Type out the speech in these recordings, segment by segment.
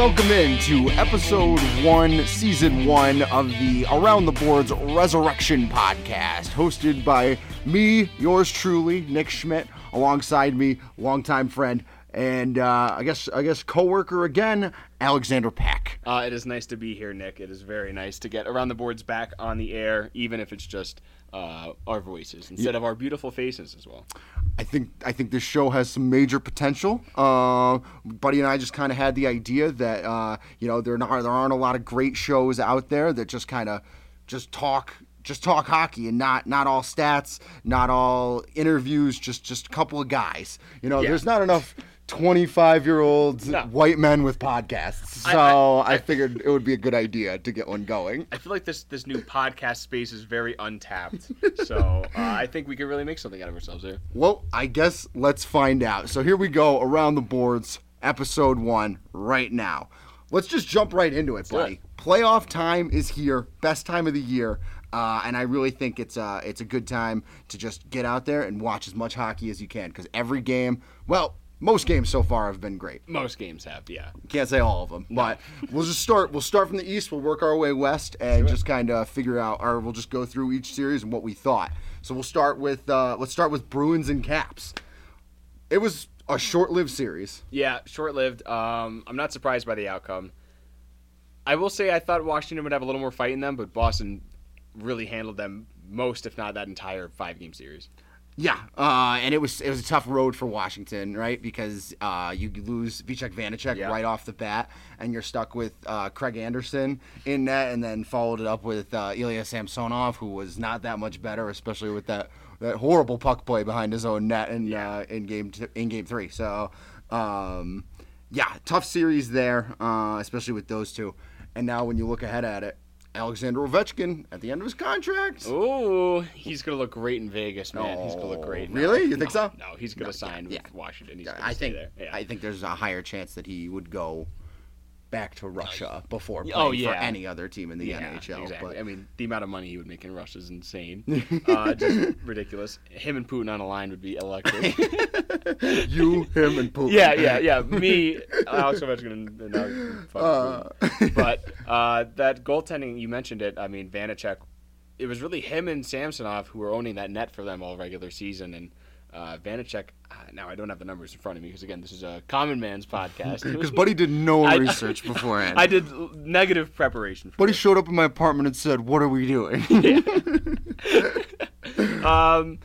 welcome in to episode one, season one of the Around the Boards Resurrection podcast, hosted by me, yours truly, Nick Schmidt, alongside me, longtime friend, and uh, I guess I guess coworker again, Alexander Pack. Uh, it is nice to be here, Nick. It is very nice to get Around the Boards back on the air, even if it's just uh, our voices instead of our beautiful faces as well. I think I think this show has some major potential. Uh, Buddy and I just kind of had the idea that uh, you know there are there aren't a lot of great shows out there that just kind of just talk just talk hockey and not not all stats, not all interviews, just just a couple of guys. You know, Yeah. there's not enough 25 year old No. white men with podcasts. I- So I, I- figured it would be a good idea to get one going. I feel like this this new podcast space is very untapped, so uh, I think we could really make something out of ourselves here. Well, I guess let's find out. So here we go around the boards, episode one, right now. Let's just jump right into it, buddy. it. Playoff time is here, best time of the year, uh, and I really think it's it's a good time to just get out there and watch as much hockey as you can because every game, well, most games so far have been great. Most games have, yeah. Can't say all of them, but we'll just start. We'll start from the east. We'll work our way west and just kind of figure out, or we'll just go through each series and what we thought. So we'll start with uh, let's start with Bruins and Caps. It was a short-lived series. Yeah, short lived. Um, I'm not surprised by the outcome. I will say I thought Washington would have a little more fight in them, but Boston really handled them most, if not that entire five game series. Yeah, uh, and it was it was a tough road for Washington, right? Because uh, you lose Vitek Vanecek Yeah. right off the bat, and you're stuck with uh, Craig Anderson in net, and then followed it up with uh, Ilya Samsonov, who was not that much better, especially with that, that horrible puck play behind his own net in uh, in game t- in game three. So, um, yeah, tough series there, uh, especially with those two. And now when you look ahead at it, Alexander Ovechkin at the end of his contract. Oh, he's gonna look great in Vegas, man. he's gonna look Oh, great. No, really? Uh, you think no, so? No, he's gonna sign yeah. with Washington. He's gonna I stay think there. Yeah. I think there's a higher chance that he would go back to Russia before playing oh, yeah. for any other team in the yeah, NHL. exactly. I mean, the amount of money he would make in Russia is insane. uh, just ridiculous. Him and Putin on a line would be electric. you, him, and Putin. yeah, yeah, yeah. Me, Alex Ovechkin, and, and uh, fuck Uh, But uh, that goaltending, you mentioned it. I mean, Vanecek. It was really him and Samsonov who were owning that net for them all regular season, and uh, Vanecek. Uh, now I don't have the numbers in front of me because again, this is a common man's podcast. Because Buddy did no I- research beforehand. I did negative preparation. For Buddy this. showed up in my apartment and said, "What are we doing?" um,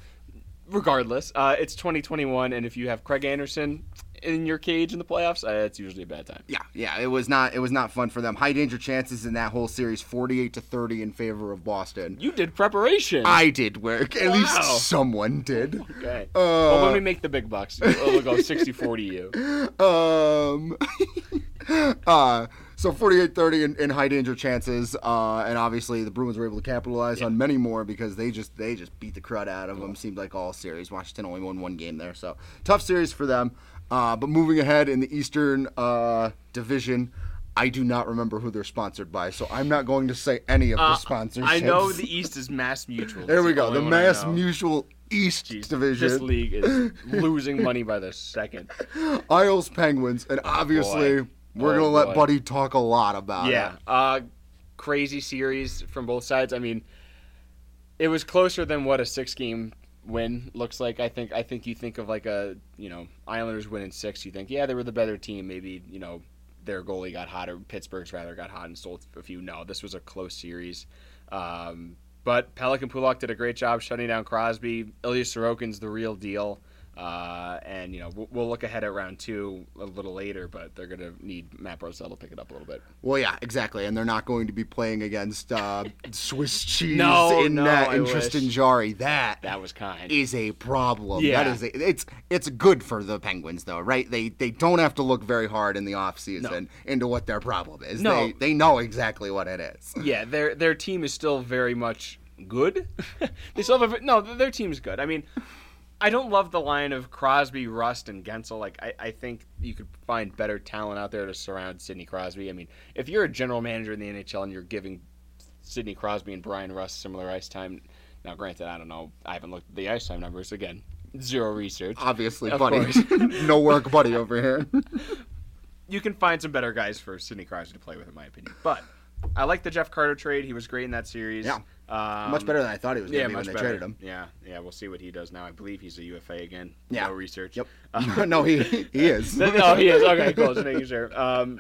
regardless, uh, it's 2021, and if you have Craig Anderson in your cage in the playoffs, uh, it's usually a bad time. yeah, yeah. It was not. It was not fun for them. High danger chances in that whole series, 48 to 30 in favor of Boston. You did preparation. I did work. At Wow. least someone did. Okay. Uh, well, when we make the big bucks, we'll go 60-40 you. Um, uh, so 48-30 in, in high danger chances, uh, and obviously the Bruins were able to capitalize on many more because they just they just beat the crud out of them. Seemed like all series. Washington only won one game there, so tough series for them. Uh, but moving ahead in the Eastern uh, Division. I do not remember who they're sponsored by, so I'm not going to say any of the Uh, sponsorships. I know the East is Mass Mutual. there we go. The one Mass. Mutual East Jeez, Division. This league is losing money by the second. Isles Penguins, and obviously boy. we're Oh, gonna let. Buddy talk a lot about Yeah. it. Uh, crazy series from both sides. I mean, it was closer than what a six-game win looks like. I think. I think you think of like a you know Islanders win in six. You think, yeah, they were the better team. Maybe you know their goalie got hot, or Pittsburgh's rather got hot and stole a few. No, this was a close series. Um, but Pelican Pulock did a great job shutting down Crosby. Ilya Sorokin's the real deal. Uh, and you know we'll, we'll look ahead at round two a little later, but they're gonna need Mat Barzal to pick it up a little bit. Well, yeah, exactly, and they're not going to be playing against uh, Swiss cheese No, in no, net I and wish. Tristan Jarry. That That was kind. is a problem. Yeah. That is a, it's it's good for the Penguins though, right? They they don't have to look very hard in the offseason into what their problem is. No. They they know exactly what it is. yeah, their their team is still very much good. they still have a, no, their team's good. I mean, I don't love the line of Crosby, Rust, and Guentzel. Like, I, I think you could find better talent out there to surround Sidney Crosby. I mean, if you're a general manager in the NHL and you're giving Sidney Crosby and Bryan Rust similar ice time, now granted, I don't know, I haven't looked at the ice time numbers again. Zero research. Obviously, Of buddy. no work, buddy over here. you can find some better guys for Sidney Crosby to play with, in my opinion. But I like the Jeff Carter trade. He was great in that series. Yeah. Um, Much better than I thought he was going Yeah, to be when they better. traded him. Yeah, yeah. We'll see what he does now. I believe he's a UFA again. Yeah. No research. Yep. Uh, no, he he is. oh, he is. Okay, cool. Just making sure. Um,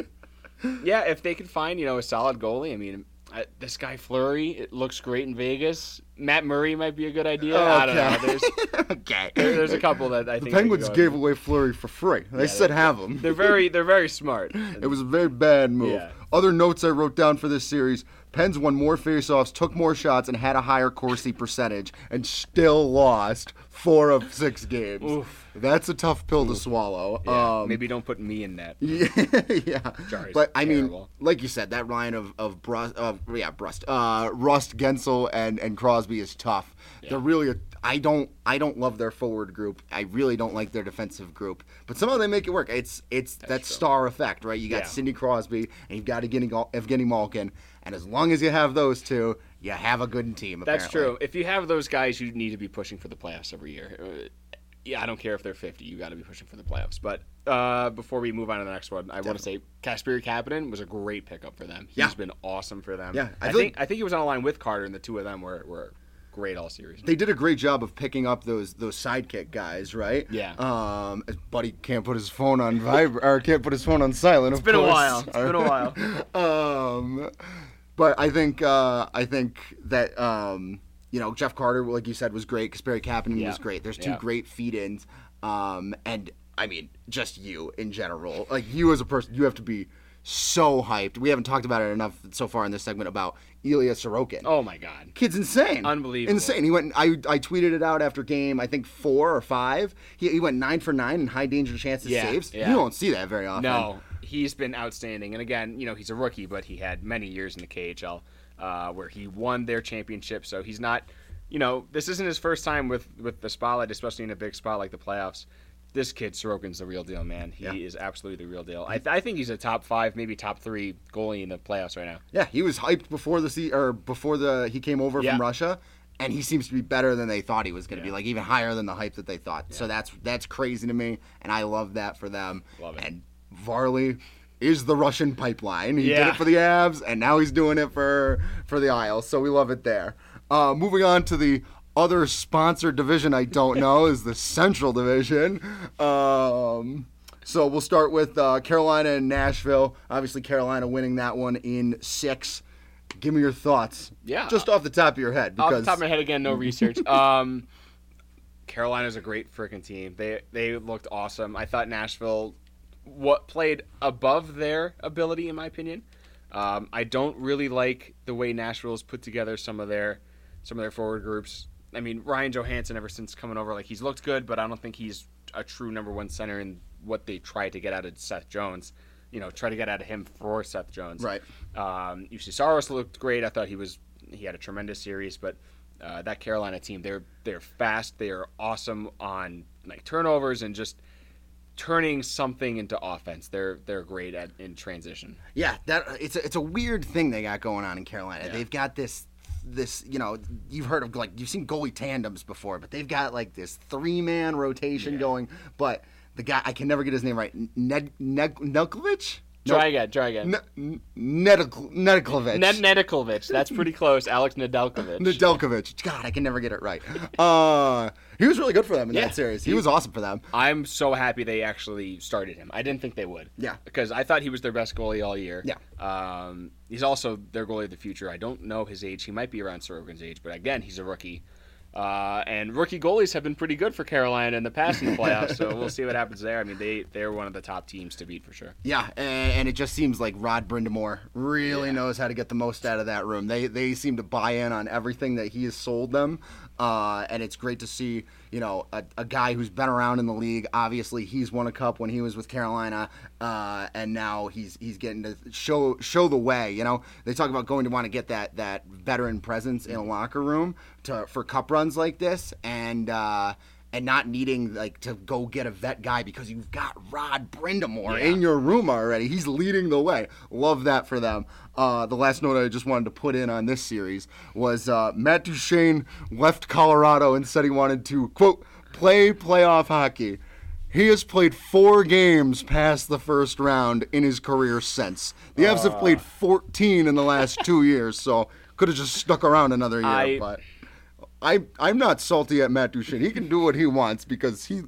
yeah, if they could find you know a solid goalie, I mean, I, this guy Fleury, it looks great in Vegas. Matt Murray might be a good idea. I don't know. There's okay. there- there's a couple that I The think they Penguins gave away Fleury for free. They Yeah, said have him. They're very they're very smart. It was a very bad move. Yeah. Other notes I wrote down for this series: Pens won more faceoffs, took more shots, and had a higher Corsi percentage, and still lost four of six games. Oof. That's a tough pill to swallow. Yeah, um, maybe don't put me in that. Yeah, yeah. But I mean, like you said, that line of of Brust, of yeah, Brust, uh, Rust, Guentzel, and and Crosby is tough. They're really. A, I don't. I don't love their forward group. I really don't like their defensive group. But somehow they make it work. It's it's that true. star effect, right? You got Yeah. Sidney Crosby and you've got Evgeny Malkin, and as long as you have those two, you have a good team. That's apparently. true. If you have those guys, you need to be pushing for the playoffs every year. Uh, Yeah, I don't care if they're 50. You got to be pushing for the playoffs. But uh, before we move on to the next one, I want to say Kasperi Kapanen was a great pickup for them. He's Yeah. been awesome for them. Yeah, I I, think I think he was on a line with Carter, and the two of them were, were great all series. They did a great job of picking up those those sidekick guys, right? Yeah. Um, Buddy can't put his phone on vibra or can't put his phone on silent. It's been a while. It's been a while. um, but I think uh, I think that um, you know Jeff Carter, like you said, was great. Kasperi Kapanen Yeah. was great. There's two Yeah. great feed-ins, um, and I mean just you in general. Like you as a person, you have to be so hyped. We haven't talked about it enough so far in this segment about Ilya Sorokin. Oh my God. Kid's insane. Unbelievable. Insane. He went. I I tweeted it out after game. I think four or five. He, he went nine for nine in high danger chances Yeah, saves. yeah. You don't see that very often. No, he's been outstanding. And again, you know, he's a rookie, but he had many years in the KHL uh, where he won their championship. So he's not, you know, this isn't his first time with with the spotlight, especially in a big spot like the playoffs. This kid Sorokin's the real deal, man. He Yeah. is absolutely the real deal. I, th- I think he's a top five, maybe top three goalie in the playoffs right now. Yeah, he was hyped before the se- or before the he came over Yeah. from Russia, and he seems to be better than they thought he was going to be. Like even higher than the hype that they thought. So that's that's crazy to me, and I love that for them. Love it. And Varley is the Russian pipeline. He did it for the Avs, and now he's doing it for for the Isles. So we love it there. Uh, moving on to the other sponsored division, I don't know is the Central Division. Um, so we'll start with uh, Carolina and Nashville. Obviously, Carolina winning that one in six. Give me your thoughts. Yeah. Just off the top of your head, Off because the top of my head, again, no research. Um, Carolina's a great freaking team. They they looked awesome. I thought Nashville what played above their ability, in my opinion. Um, I don't really like the way Nashville's put together some of their some of their forward groups. I mean, Ryan Johansen, ever since coming over, like he's looked good, but I don't think he's a true number one center in what they tried to get out of Seth Jones. You know, try to get out of him for Seth Jones. right. Um, Juuse Saros looked great. I thought he was he had a tremendous series, but uh, that Carolina team they're they're fast. They are awesome on like turnovers and just turning something into offense. They're they're great at in transition. Yeah, that it's a, it's a weird thing they got going on in Carolina. Yeah. They've got this this you know you've heard of like you've seen goalie tandems before, but they've got like this three man rotation Yeah. going. But the guy I can never get his name right. Ned Ned Nelkovic. Try again. Try again. N- Nedek- Nedeljkovic. Ned. That's pretty close. Alex Nedeljkovic. Nedeljkovic. God, I can never get it right. Uh, he was really good for them in Yeah. that series. He He- was awesome for them. I'm so happy they actually started him. I didn't think they would. Yeah. Because I thought he was their best goalie all year. Yeah. Um, he's also their goalie of the future. I don't know his age. He might be around Sorokin's age, but again, he's a rookie. Uh, and rookie goalies have been pretty good for Carolina in the past in the playoffs, so we'll see what happens there. I mean, they they're one of the top teams to beat for sure. Yeah, and, and it just seems like Rod Brind'Amour really Yeah. knows how to get the most out of that room. They they seem to buy in on everything that he has sold them, uh, and it's great to see you know a, a guy who's been around in the league. Obviously, he's won a cup when he was with Carolina, uh, and now he's he's getting to show show the way. You know, they talk about going to want to get that that veteran presence in a locker room to for cup runs like this, and. Uh, and not needing like to go get a vet guy because you've got Rod Brind'Amour Yeah. in your room already. He's leading the way. Love that for them. Uh, the last note I just wanted to put in on this series was uh, Matt Duchene left Colorado and said he wanted to quote play playoff hockey. He has played four games past the first round in his career since. The Avs have played 14 in the last two years, so could have just stuck around another year. I- but I, I'm not salty at Matt Duchene. He can do what he wants because he,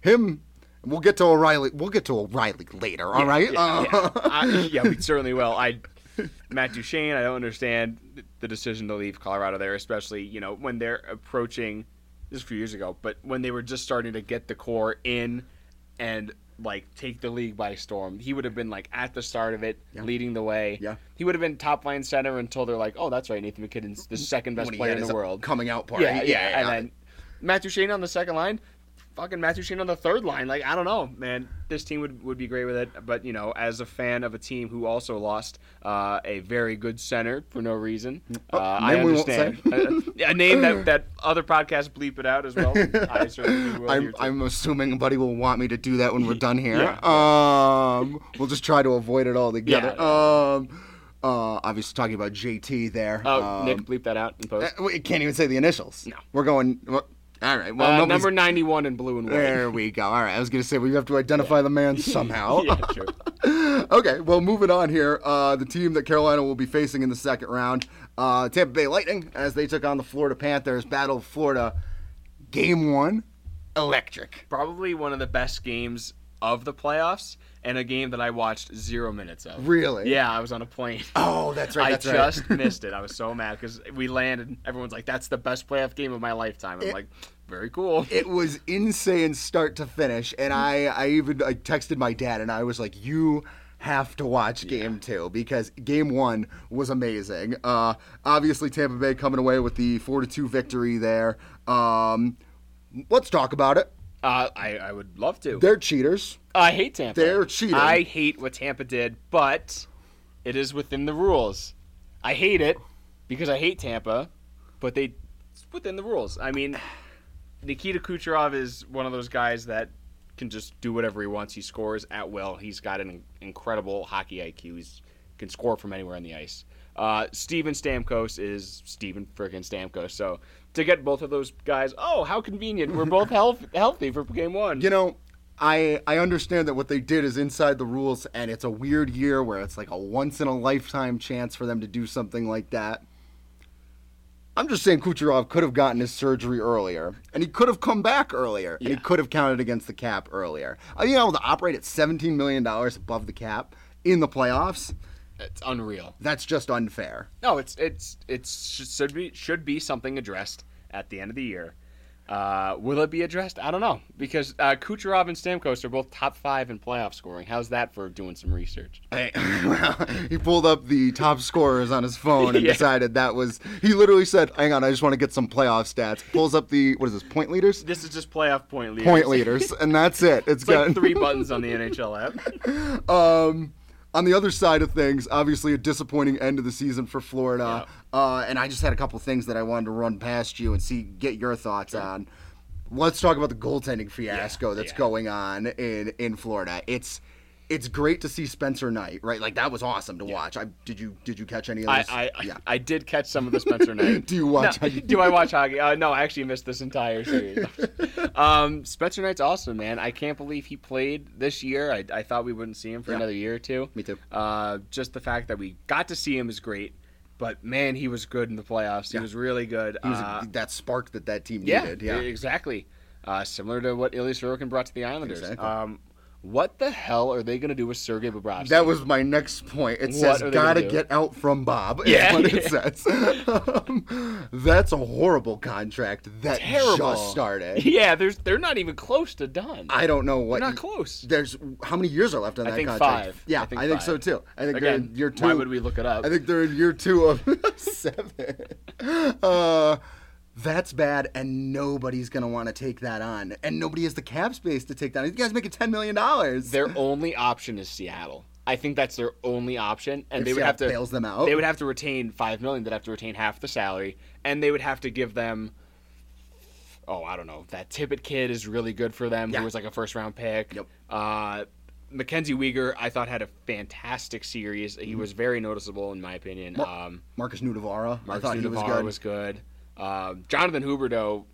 him. We'll get to O'Reilly. We'll get to O'Reilly later. All right. Yeah, Uh, yeah. I, yeah, we certainly will. I, Matt Duchene, I don't understand the decision to leave Colorado there, especially you know when they're approaching. This was a few years ago, but when they were just starting to get the core in, and like take the league by storm, he would have been like at the start of it, Yeah. leading the way. Yeah. he would have been top line center until they're like, oh, that's right, Nathan MacKinnon's the second best player in the world. coming out party. Yeah, yeah, and then Matt Duchene on the second line, fucking Matthew Duchene on the third line. Like I don't know, man. This team would, would be great with it, but you know, as a fan of a team who also lost uh, a very good center for no reason, Oh, uh, I we won't understand a, a name that that other podcasts bleep it out as well. I certainly will I'm. I'm assuming Buddy will want me to do that when we're done here. Yeah. Um, we'll just try to avoid it altogether. Um, uh, obviously talking about JT there. Oh, um, Nick, bleep that out in post. uh, we can't even say the initials. No. we're going. well, all right. Well, Uh, number ninety-one in blue and white. There we go. All right. I was gonna say we have to identify the man somehow. yeah, sure. okay, well, moving on here. Uh, the team that Carolina will be facing in the second round, uh, Tampa Bay Lightning, as they took on the Florida Panthers. Battle of Florida, game one, electric. Probably one of the best games of the playoffs, and a game that I watched zero minutes of. Really? Yeah, I was on a plane. Oh, that's right. I just right. missed it. I was so mad because we landed. and Everyone's like, "That's the best playoff game of my lifetime." I'm It- like, "Very cool." it was insane start to finish, and I, I even I texted my dad, and I was like, "You have to watch Game Two because Game One was amazing." Uh, obviously, Tampa Bay coming away with the four to two victory there. Um, let's talk about it. Uh, I I would love to. They're cheaters. I hate Tampa. They're cheating. I hate what Tampa did, but it is within the rules. I hate it because I hate Tampa, but they it's within the rules. I mean, Nikita Kucherov is one of those guys that can just do whatever he wants. He scores at will. He's got an incredible hockey IQ. He can score from anywhere on the ice. Uh, Steven Stamkos is Steven friggin' Stamkos. So to get both of those guys, oh, how convenient. We're both health, healthy for game one. You know, I I understand that what they did is inside the rules, and it's a weird year where it's like a once in a lifetime chance for them to do something like that. I'm just saying Kucherov could have gotten his surgery earlier, and he could have come back earlier, and he could have counted against the cap earlier. Are you able to operate at 17 million dollars above the cap in the playoffs? It's unreal. That's just unfair. No, it's it's it's should be should be something addressed at the end of the year. Uh, will it be addressed? I don't know because uh, Kucherov and Stamkos are both top five in playoff scoring. How's that for doing some research? Hey, well, he pulled up the top scorers on his phone and Yeah. decided that was. He literally said, "Hang on, I just want to get some playoff stats." Pulls up the what is this point leaders? This is just playoff point leaders. Point leaders, and that's it. It's It's like got three buttons on the NHL app. Um, on the other side of things, obviously a disappointing end of the season for Florida. Uh, and I just had a couple things that I wanted to run past you and see get your thoughts on. Let's talk about the goaltending fiasco that's yeah. going on in in Florida. It's it's great to see Spencer Knight, right? Like that was awesome to watch. I did you did you catch any of I, this? I, yeah. I did catch some of the Spencer Knight. Do you watch No, hockey? do I watch hockey? Uh, no, I actually missed this entire series. um, Spencer Knight's awesome, man. I can't believe he played this year. I, I thought we wouldn't see him for Yeah. another year or two. Me too. Uh, just the fact that we got to see him is great. But man, he was good in the playoffs. He was really good. He was Uh, that spark that that team yeah, needed. Yeah. exactly. Uh, similar to what Ilya Sorokin brought to the Islanders. Exactly. Um, what the hell are they going to do with Sergei Bobrovsky? That was my next point. It What says are they gonna "gotta get out from Bob." Yeah. what it says. Um, that's a horrible contract that terrible. just started. Yeah, there's they're not even close to done. I don't know what. They're not close. There's how many years are left on I that think contract? five. Yeah, I think so five. too. I think Again, they're in year two. why would we look it up? I think they're in year two of seven. Uh, that's bad, and nobody's gonna want to take that on, and nobody has the cap space to take that. on. You guys making ten million dollars. their only option is Seattle. I think that's their only option, and If they would Seattle have to bails them out? They would have to retain five million. They'd have to retain half the salary, and they would have to give them. Oh, I don't know. That Tippett kid is really good for them. Yeah. Who was like a first round pick. Yep. Uh, Mackenzie Weegar, I thought had a fantastic series. He was very noticeable in my opinion. Mm-hmm. Mar- um, Markus Nutivaara. I Marcus thought he was good. was good. Um, Jonathan Huberdeau,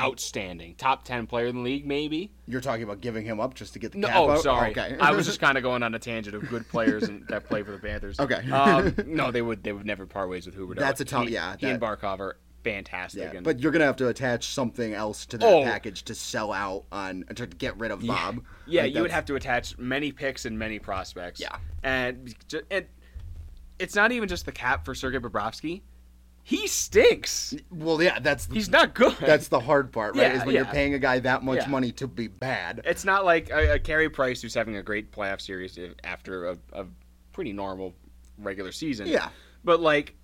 outstanding, top ten player in the league, maybe. You're talking about giving him up just to get the No, cap oh, out? sorry. Okay. I was just kind of going on a tangent of good players and, that play for the Panthers. Okay. um, no, they would they would never part ways with Huberdeau. That's a tough- He, yeah, He and Barkov are fantastic. Yeah, and, but you're gonna have to attach something else to that Oh. package to sell out on to get rid of Bob. Yeah, Like, you would have to attach many picks and many prospects. Yeah. and and it's not even just the cap for Sergei Bobrovsky. He stinks. Well, yeah, that's He's not good. that's the hard part, right? Yeah, is when you're paying a guy that much Yeah. money to be bad. It's not like a, a Carey Price who's having a great playoff series after a, a pretty normal regular season. Yeah. But like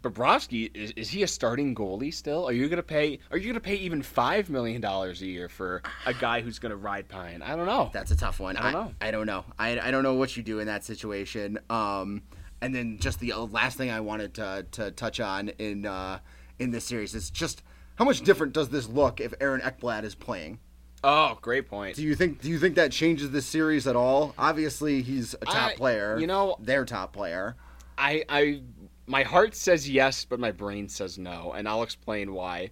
Bobrovsky, is, is he a starting goalie still? Are you gonna pay? Are you gonna pay even five million dollars a year for a guy who's gonna ride pine? I don't know. That's a tough one. I don't know. I don't know. I, I don't know what you do in that situation. Um, and then just the last thing I wanted to, to touch on in uh, in this series is just how much different does this look if Aaron Ekblad is playing? Oh, great point. Do you think do you think that changes this series at all? Obviously, he's a top I- player. you know- their top player. I, I, my heart says yes, but my brain says no, and I'll explain why.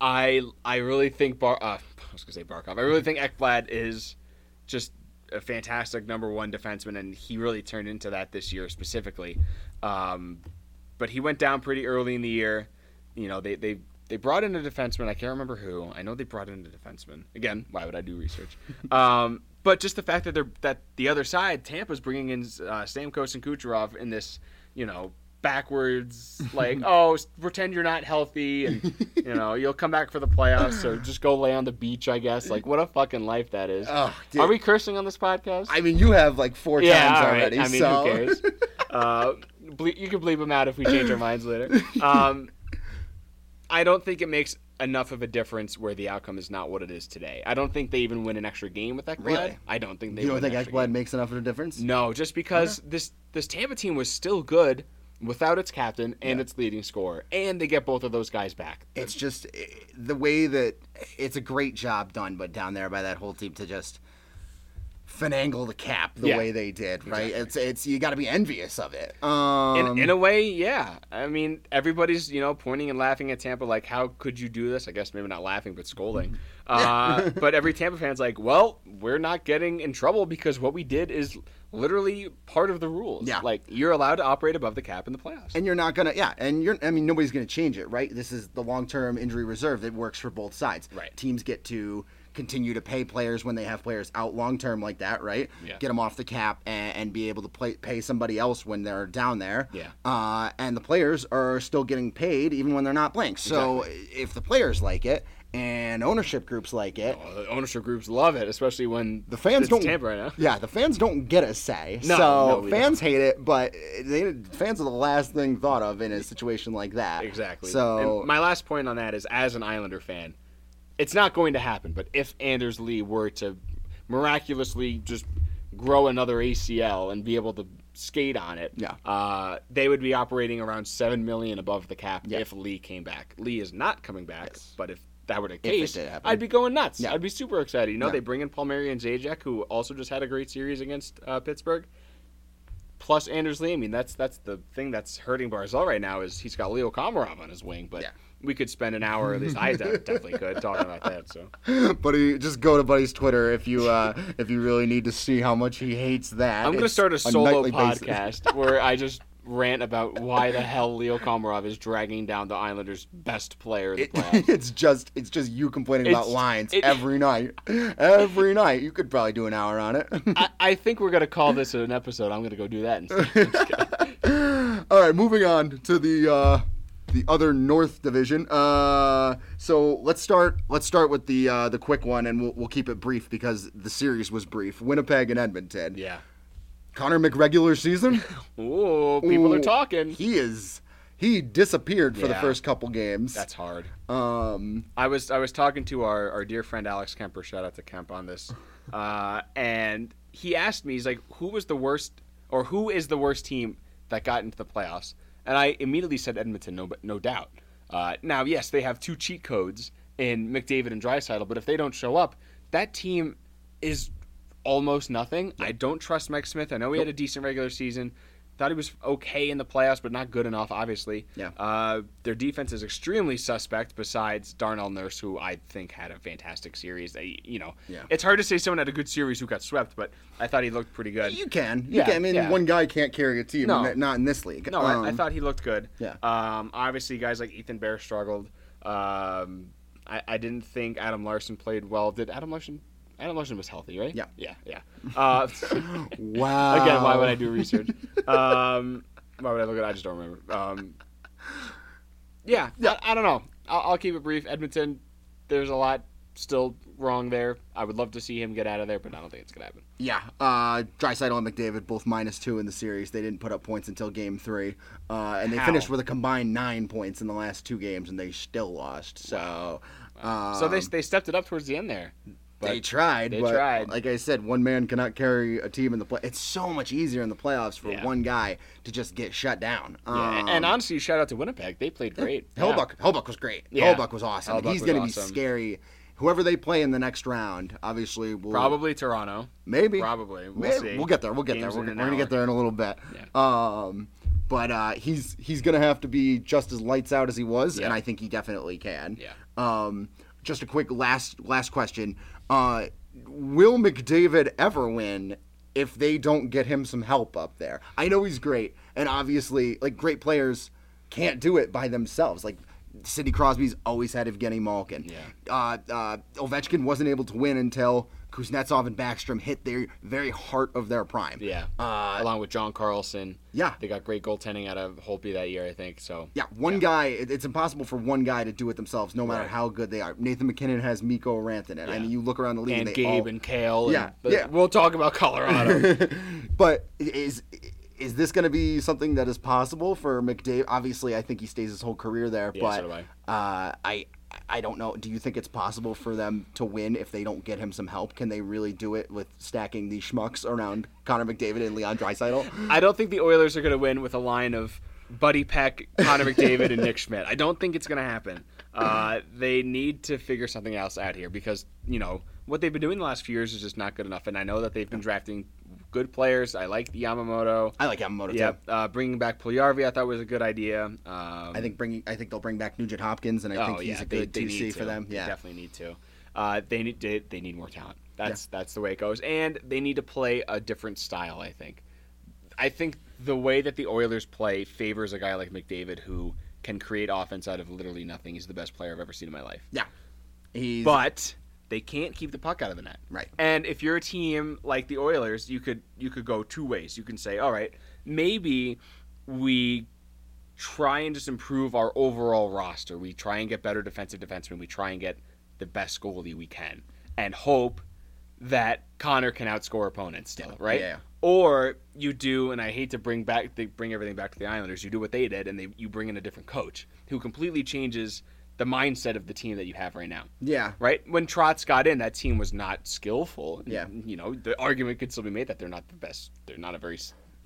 I, I really think Bar. Uh, I was gonna say Barkov. I really think Ekblad is just a fantastic number one defenseman, and he really turned into that this year specifically. Um, but he went down pretty early in the year. You know, they they they brought in a defenseman. I can't remember who. I know they brought in a defenseman. Again, why would I do research? um, but just the fact that they're that the other side, Tampa's bringing in uh, Stamkos and Kucherov in this, you know, backwards like, oh, pretend you're not healthy, and you know you'll come back for the playoffs, or just go lay on the beach. I guess. Like, what a fucking life that is. Oh. Are we cursing on this podcast? I mean, you have like four yeah, times right. already. I mean, so. who cares? uh, ble- you can bleep them out if we change our minds later. Um, I don't think it makes enough of a difference where the outcome is not what it is today. I don't think they even win an extra game with Ekblad. Really? I don't think they. you don't think Ekblad game. makes enough of a difference? No, just because this this Tampa team was still good without its captain and Yeah. its leading scorer, and they get both of those guys back. It's just eh, the way that it's a great job done, but down there by that whole team to just finagle the cap the Yeah. way they did, right? Exactly. It's it's you got to be envious of it. Um, in, in a way, yeah. I mean, everybody's you know pointing and laughing at Tampa, like, how could you do this? I guess maybe not laughing, but scolding. Uh, but every Tampa fan's like, well, we're not getting in trouble because what we did is literally part of the rules. Yeah. like you're allowed to operate above the cap in the playoffs. and you're not gonna, yeah, and you're. I mean, nobody's gonna change it, right? This is the long-term injury reserve that works for both sides. Right. Teams get to continue to pay players when they have players out long-term like that, right? Yeah. Get them off the cap and, and be able to play, pay somebody else when they're down there. Yeah. Uh, and the players are still getting paid even when they're not playing. So if the players like it and ownership groups like it, the ownership groups love it, especially when the fans it's don't. Tampa right now. Yeah, the fans don't get a say. No, so no, fans hate it, but they fans are the last thing thought of in a situation like that. Exactly. So And my last point on that is, as an Islander fan, it's not going to happen. But if Anders Lee were to miraculously just grow another ACL and be able to skate on it, Yeah. uh, they would be operating around seven million above the cap Yeah. if Lee came back. Lee is not coming back, Yes. but if that were the case. I'd be going nuts. Yeah. I'd be super excited. You know, Yeah. they bring in Palmieri and Zajac, who also just had a great series against uh, Pittsburgh plus Anders Lee. I mean, that's that's the thing that's hurting Barzal right now is he's got Leo Komarov on his wing, but Yeah. we could spend an hour, at least I definitely could, talking about that. So Buddy, just go to Buddy's Twitter if you uh, if you really need to see how much he hates that. I'm gonna It's start a solo basis. podcast where I just rant about why the hell Leo Komarov is dragging down the Islanders' best player in the It- it's just it's just you complaining about lines it- every night, every night. You could probably do an hour on it. I, I think we're gonna call this an episode. I'm gonna go do that instead. I'm just kidding. All right, moving on to the uh, the other North Division. Uh, so let's start. Let's start with the uh, the quick one, and we'll, we'll keep it brief because the series was brief. Winnipeg and Edmonton. yeah. Connor McRegular season. Ooh, people are talking. He is. He disappeared for the first couple games. That's hard. um. I was I was talking to our, our dear friend Alex Kemper. Shout out to Kemp on this, uh, and he asked me, he's like, "Who was the worst, or who is the worst team that got into the playoffs?" And I immediately said Edmonton, no, but no doubt. Uh, now, yes, they have two cheat codes in McDavid and Draisaitl, but if they don't show up, that team is almost nothing. I don't trust Mike Smith. I know he had a decent regular season, Thought he was okay in the playoffs, but not good enough, obviously. Yeah. Uh, their defense is extremely suspect. Besides Darnell Nurse, who I think had a fantastic series. They, you know, Yeah. it's hard to say someone had a good series who got swept, but I thought he looked pretty good. You can. You Yeah, can. I mean, yeah. one guy can't carry a team. No. Not in this league. No, I, I Um, thought he looked good. yeah. Um, obviously, guys like Ethan Bear struggled. Um, I, I didn't think Adam Larsson played well. Did Adam Larsson? Adam Larsson was healthy, right? Yeah. Yeah. Yeah. Uh, Wow. again, why would I do research? Um, why would I look at? it? I just don't remember. Um, yeah. Yeah. I, I don't know. I'll, I'll keep it brief. Edmonton. There's a lot still wrong there. I would love to see him get out of there, but I don't think it's gonna happen. Yeah, uh, Draisaitl and McDavid both minus two in the series. They didn't put up points until Game Three, uh, and they How? finished with a combined nine points in the last two games, and they still lost. So, um, so they they stepped it up towards the end there. But they tried. they but tried. Like I said, one man cannot carry a team in the play. It's so much easier in the playoffs for Yeah. one guy to just get shut down. Yeah, Um, and honestly, shout out to Winnipeg. They played great. Hellebuyck, Hellebuyck was great. Yeah. Hellebuyck was awesome. Hellebuyck He's going to be scary. Whoever they play in the next round, obviously, will Probably Toronto. maybe Probably. We'll Maybe. see. We'll get there. We'll get Games there. We're, we're gonna get there in a little bit. Um, but uh, he's he's gonna have to be just as lights out as he was, Yeah. and I think he definitely can. Yeah. Um, just a quick last last question. Uh, will McDavid ever win if they don't get him some help up there? I know he's great, and obviously, like great players can't do it by themselves. Like Sidney Crosby's always had Evgeny Malkin. Yeah. Uh, uh, Ovechkin wasn't able to win until Kuznetsov and Backstrom hit their very heart of their prime. Yeah. Uh, Along with John Carlson. Yeah. They got great goaltending out of Holtby that year, I think. So Yeah, one guy. It, it's impossible for one guy to do it themselves, no matter Right. how good they are. Nathan MacKinnon has Mikko Rantanen. I Yeah. mean, you look around the league and they Gabe all- and Cale. Yeah, And, yeah. We'll talk about Colorado. but is is this going to be something that is possible for McDavid? Obviously, I think he stays his whole career there, Yeah, but so do I. Uh, I I don't know. Do you think it's possible for them to win if they don't get him some help? Can they really do it with stacking the schmucks around Connor McDavid and Leon Draisaitl? I don't think the Oilers are going to win with a line of Buddy Peck, Connor McDavid, and Nick Schmidt. I don't think it's going to happen. Uh, they need to figure something else out here because you know what they've been doing the last few years is just not good enough. And I know that they've been drafting good players. I like Yamamoto. I like Yamamoto Yeah, too. uh, bringing back Puljujärvi I thought was a good idea. Um, I think bringing. I think they'll bring back Nugent Hopkins, and I oh think he's yeah, a good they two need C to. for them. They Yeah, definitely need to. Uh, they need they, they need more talent. That's that's the way it goes, and they need to play a different style. I think. I think the way that the Oilers play favors a guy like McDavid who can create offense out of literally nothing. He's the best player I've ever seen in my life. yeah. He's But they can't keep the puck out of the net. right. And if you're a team like the Oilers, you could you could go two ways. You can say, all right, maybe we try and just improve our overall roster. We try and get better defensive defensemen. We try and get the best goalie we can, and hope that Connor can outscore opponents still, right? Yeah. Or you do, and I hate to bring back they bring everything back to the Islanders. You do what they did, and they you bring in a different coach who completely changes the mindset of the team that you have right now Yeah. right? When Trotz got in, that team was not skillful. Yeah. you know, the argument could still be made that they're not the best. They're not a very,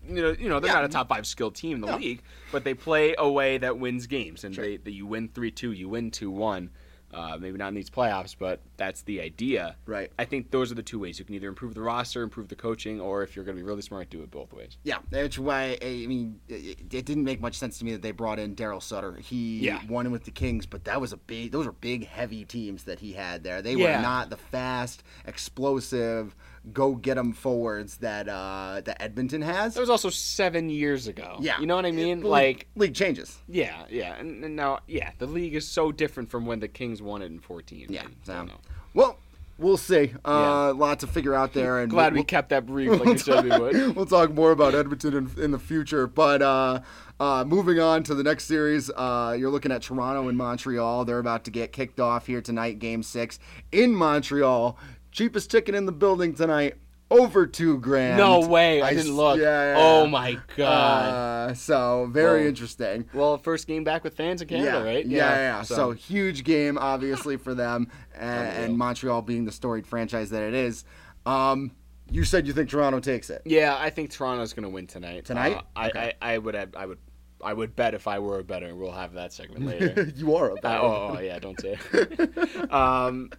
you know, you know, they're Yeah. not a top five skilled team in the No. league, but they play a way that wins games, and Sure. they, that you win three two, you win two one. Uh, maybe not in these playoffs, but that's the idea. Right. I think those are the two ways. You can either improve the roster, improve the coaching, or if you're going to be really smart, do it both ways. Yeah, that's why I mean it, it didn't make much sense to me that they brought in Daryl Sutter. He Yeah. won with the Kings, but that was a big; those were big, heavy teams that he had there. They Yeah. were not the fast, explosive, go get them forwards that uh, that Edmonton has. That was also seven years ago. yeah, you know what I mean? League- Like, league changes. yeah, yeah, and, and now, yeah, the league is so different from when the Kings won it in fourteen. Yeah, I so- don't know. Well, we'll see. Uh, Yeah. Lot to figure out there, and Glad we'll, we kept that brief, like you said we would. we'll talk more about Edmonton in, in the future. But uh, uh, moving on to the next series, uh, you're looking at Toronto and Montreal. They're about to get kicked off here tonight, Game Six in Montreal. Cheapest ticket in the building tonight, over two grand. No way! I, s- didn't look. Yeah, yeah. Oh my god! Uh, so very Whoa. interesting. well, first game back with fans in Canada, yeah, right? Yeah, yeah. yeah. So. huge game, obviously, for them, and, and Montreal being the storied franchise that it is. Um, you said you think Toronto takes it. yeah, I think Toronto's going to win tonight. Tonight? Uh, I, Okay. I, I would have, I would I would bet if I were a better. We'll have that segment later. you are a Uh, oh, oh, yeah, don't say it. um,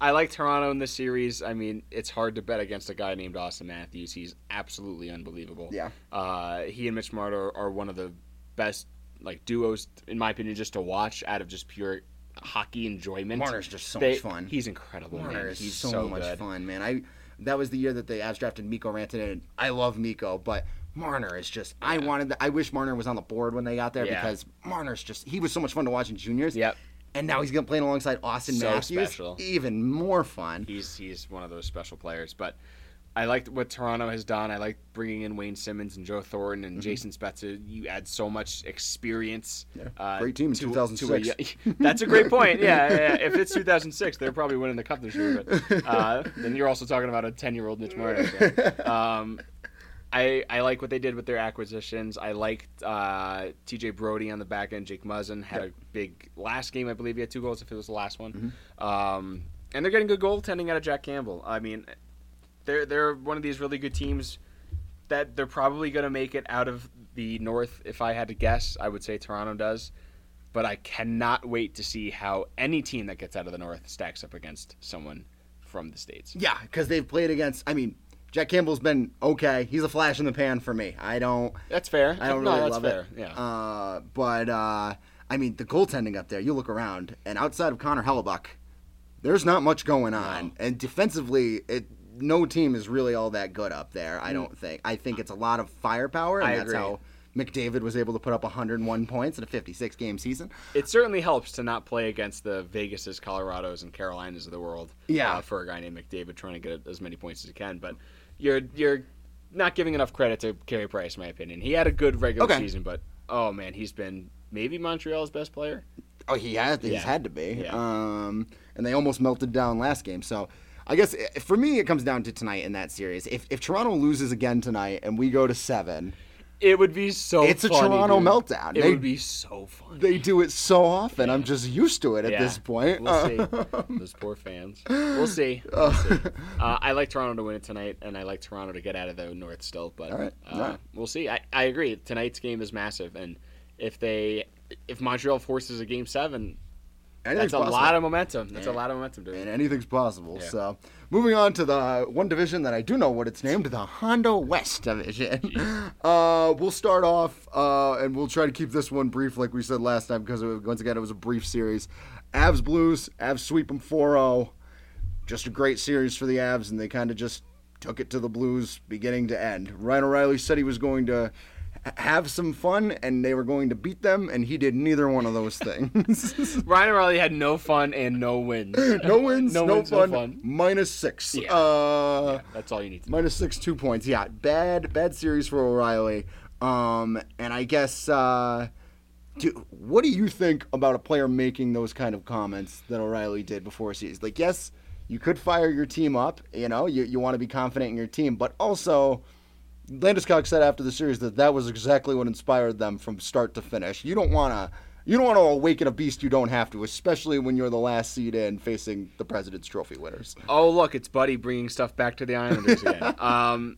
I like Toronto in this series. I mean, it's hard to bet against a guy named Auston Matthews. He's absolutely unbelievable. Yeah. Uh, he and Mitch Marner are, are one of the best like duos, in my opinion, just to watch out of just pure hockey enjoyment. Marner's just so They- much fun. He's incredible, Marner man. is He's so, so, much good. fun, man. I that was the year that the Avs drafted Mikko Rantanen. and I love Mikko, but Marner is just. I Yeah. wanted. I wish Marner was on the board when they got there Yeah. because Marner's just. He was so much fun to watch in juniors. Yep. And now he's gonna play alongside Auston So Matthews. special. Even more fun. He's he's one of those special players. But I liked what Toronto has done. I like bringing in Wayne Simmonds and Joe Thornton and Jason Spezza. You add so much experience. Mm-hmm. Yeah. Uh, Great team in to- 2006. to a- that's a great point. Yeah, yeah, yeah. If it's 2006, they're probably winning the cup this year. But uh, then you're also talking about a 10 year old Mitch Marner. so. Um, I, I like what they did with their acquisitions. I liked uh, T.J. Brodie on the back end. Jake Muzzin had a big last game. I believe he had two goals. If it was the last one, Mm-hmm. um, and they're getting good goaltending out of Jack Campbell. I mean, they're they're one of these really good teams that they're probably going to make it out of the North. If I had to guess, I would say Toronto does. But I cannot wait to see how any team that gets out of the North stacks up against someone from the states. Yeah, because they've played against. I mean, Jack Campbell's been okay. He's a flash in the pan for me. I don't. That's fair. I don't no, really that's love fair. it. Yeah. Uh, but uh, I mean, the goaltending up there. You look around, and outside of Connor Hellebuyck, there's not much going on. And defensively, it no team is really all that good up there. I don't think. I think it's a lot of firepower, and I that's agree. how McDavid was able to put up 101 points in a 56 game season. it certainly helps to not play against the Vegases, Colorados, and Carolinas of the world. Yeah. uh, for a guy named McDavid trying to get as many points as he can, but you're you're not giving enough credit to Carey Price, in my opinion. He had a good regular Okay. season, but oh man, he's been maybe Montreal's best player. Oh, he has. He's Yeah. had to be. Yeah. Um, and they almost melted down last game. So, I guess eh, for me, it comes down to tonight in that series. If if Toronto loses again tonight and we go to seven, It would be so. It's a Toronto dude. meltdown. It They- would be so fun. they do it so often. I'm just used to it at Yeah. this point. We'll see. Those poor fans. We'll see. We'll see. Uh, I like Toronto to win it tonight, and I like Toronto to get out of the North still. But right. uh, right. we'll see. I, I agree. Tonight's game is massive, and if they if Montreal forces a game seven, Anything's that's a possible. lot of momentum. That's a lot of momentum, dude. and anything's possible. Yeah. So, moving on to the one division that I do know what it's named, the Honda West division. uh, we'll start off, uh, and we'll try to keep this one brief, like we said last time, because it, was- once again it was a brief series. Avs Blues, Avs sweep them 4-0. Just a great series for the Avs, and they kind of just took it to the Blues, beginning to end. Ryan O'Reilly said he was going to have some fun, and they were going to beat them, and he did neither one of those things. Ryan O'Reilly had no fun and no wins. no wins, no, wins, fun, Minus six. Yeah. Uh, That's all you need to. minus six, two points. Yeah, bad, bad series for O'Reilly. Um, and I guess, uh, do, what do you think about a player making those kind of comments that O'Reilly did before a season? Like, yes, you could fire your team up. You know, you you want to be confident in your team, but also. Landeskog said after the series that that was exactly what inspired them from start to finish. You don't want to you don't want to awaken a beast you don't have to, especially when you're the last seed in facing the President's Trophy winners. Oh, look, it's Buddy bringing stuff back to the Islanders again. um,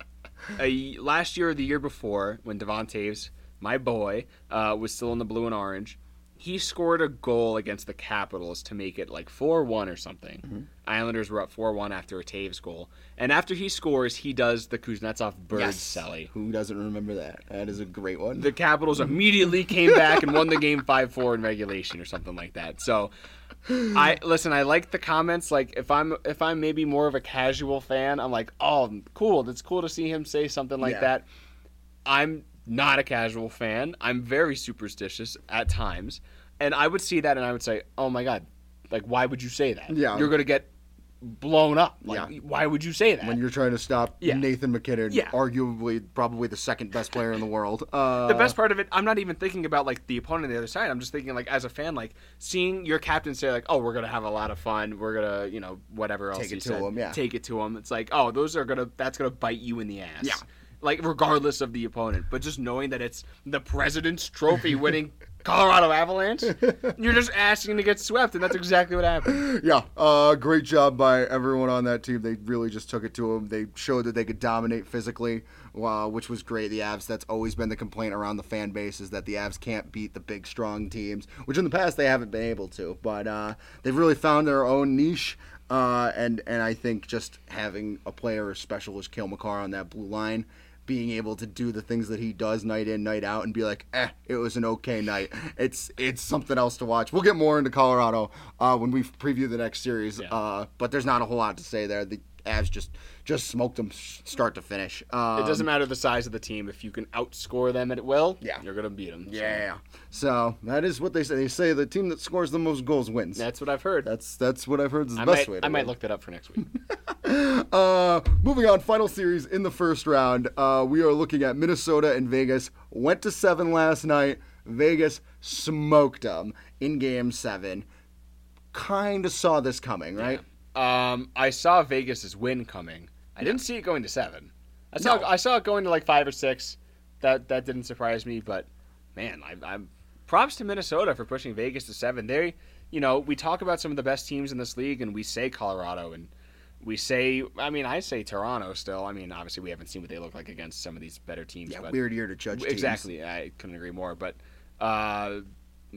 a, last year or the year before, when Devon Toews, my boy, uh, was still in the blue and orange, he scored a goal against the Capitals to make it like 4 1 or something. Mm-hmm. Islanders were up 4 1 after a Toews goal. And after he scores, he does the Kuznetsov bird celly. Who doesn't remember that? That is a great one. The Capitals immediately came back and won the game 5 4 in regulation or something like that. So. I listen. I like the comments. Like if I'm if I'm maybe more of a casual fan, I'm like, oh, cool. That's cool to see him say something like Yeah. that. I'm not a casual fan. I'm very superstitious at times, and I would see that and I would say, oh my god, like why would you say that? Yeah. you're gonna get blown up. Like, Yeah. why would you say that? when you're trying to stop Yeah. Nathan MacKinnon, Yeah. arguably probably the second best player in the world. Uh, the best part of it, I'm not even thinking about like the opponent on the other side. I'm just thinking like as a fan, like seeing your captain say like, "Oh, we're gonna have a lot of fun. We're gonna, you know, whatever else Take it to said, him, yeah. take it to him." It's like, oh, those are gonna, that's gonna bite you in the ass. Yeah. Like regardless of the opponent, but just knowing that it's the President's Trophy winning Colorado Avalanche, you're just asking to get swept, and that's exactly what happened. Yeah, uh, great job by everyone on that team. They really just took it to them. They showed that they could dominate physically uh, which was great. The Avs, that's always been the complaint around the fan base is that the Avs can't beat the big, strong teams, which in the past they haven't been able to. But uh, they've really found their own niche. Uh, and and I think just having a player as special as Cale Makar on that blue line, being able to do the things that he does night in night out, and be like, eh, it was an okay night. It's it's something else to watch. We'll get more into Colorado uh, when we preview the next series. Yeah. Uh, but there's not a whole lot to say there. The Avs just just smoked them start to finish. Um, It doesn't matter the size of the team. If you can outscore them at will, Yeah. you're gonna beat them. Yeah. So that is what they say. They say the team that scores the most goals wins. that's what I've heard. That's that's what I've heard is the I best might, way. To I might look that up for next week. Uh, moving on, final series in the first round. Uh, we are looking at Minnesota and Vegas. Went to seven last night. Vegas smoked them in Game Seven. Kind of saw this coming, right? Um, I saw Vegas's win coming. I didn't see it going to seven. I saw No. I saw it going to like five or six. That that didn't surprise me, but man, I, I'm props to Minnesota for pushing Vegas to seven. They, you know, we talk about some of the best teams in this league, and we say Colorado, and we say, I mean, I say Toronto still. I mean, obviously we haven't seen what they look like against some of these better teams. Yeah, but weird year to judge teams. Exactly. I couldn't agree more. But uh,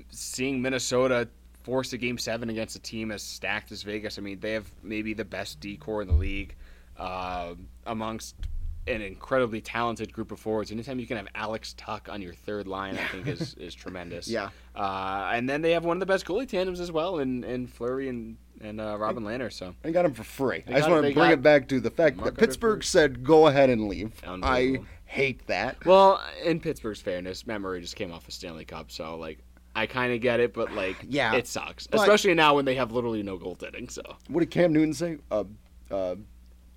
seeing Minnesota force a game seven against a team as stacked as Vegas, I mean, they have maybe the best decor in the league uh, amongst an incredibly talented group of forwards. Anytime you can have Alex Tuch on your third line, I think is, is tremendous. Yeah. Uh, and then they have one of the best goalie tandems as well in, in Fleury and, and uh, Robin Lehner. So I got him for free. They I just want to bring it back to the fact Mark that Pittsburgh said go ahead and leave. I hate that. Well, in Pittsburgh's fairness, Matt Murray just came off a Stanley Cup, so like I kind of get it, but like Yeah. it sucks, But- especially now when they have literally no goaltending. So What did Cam Newton say? Uh, uh,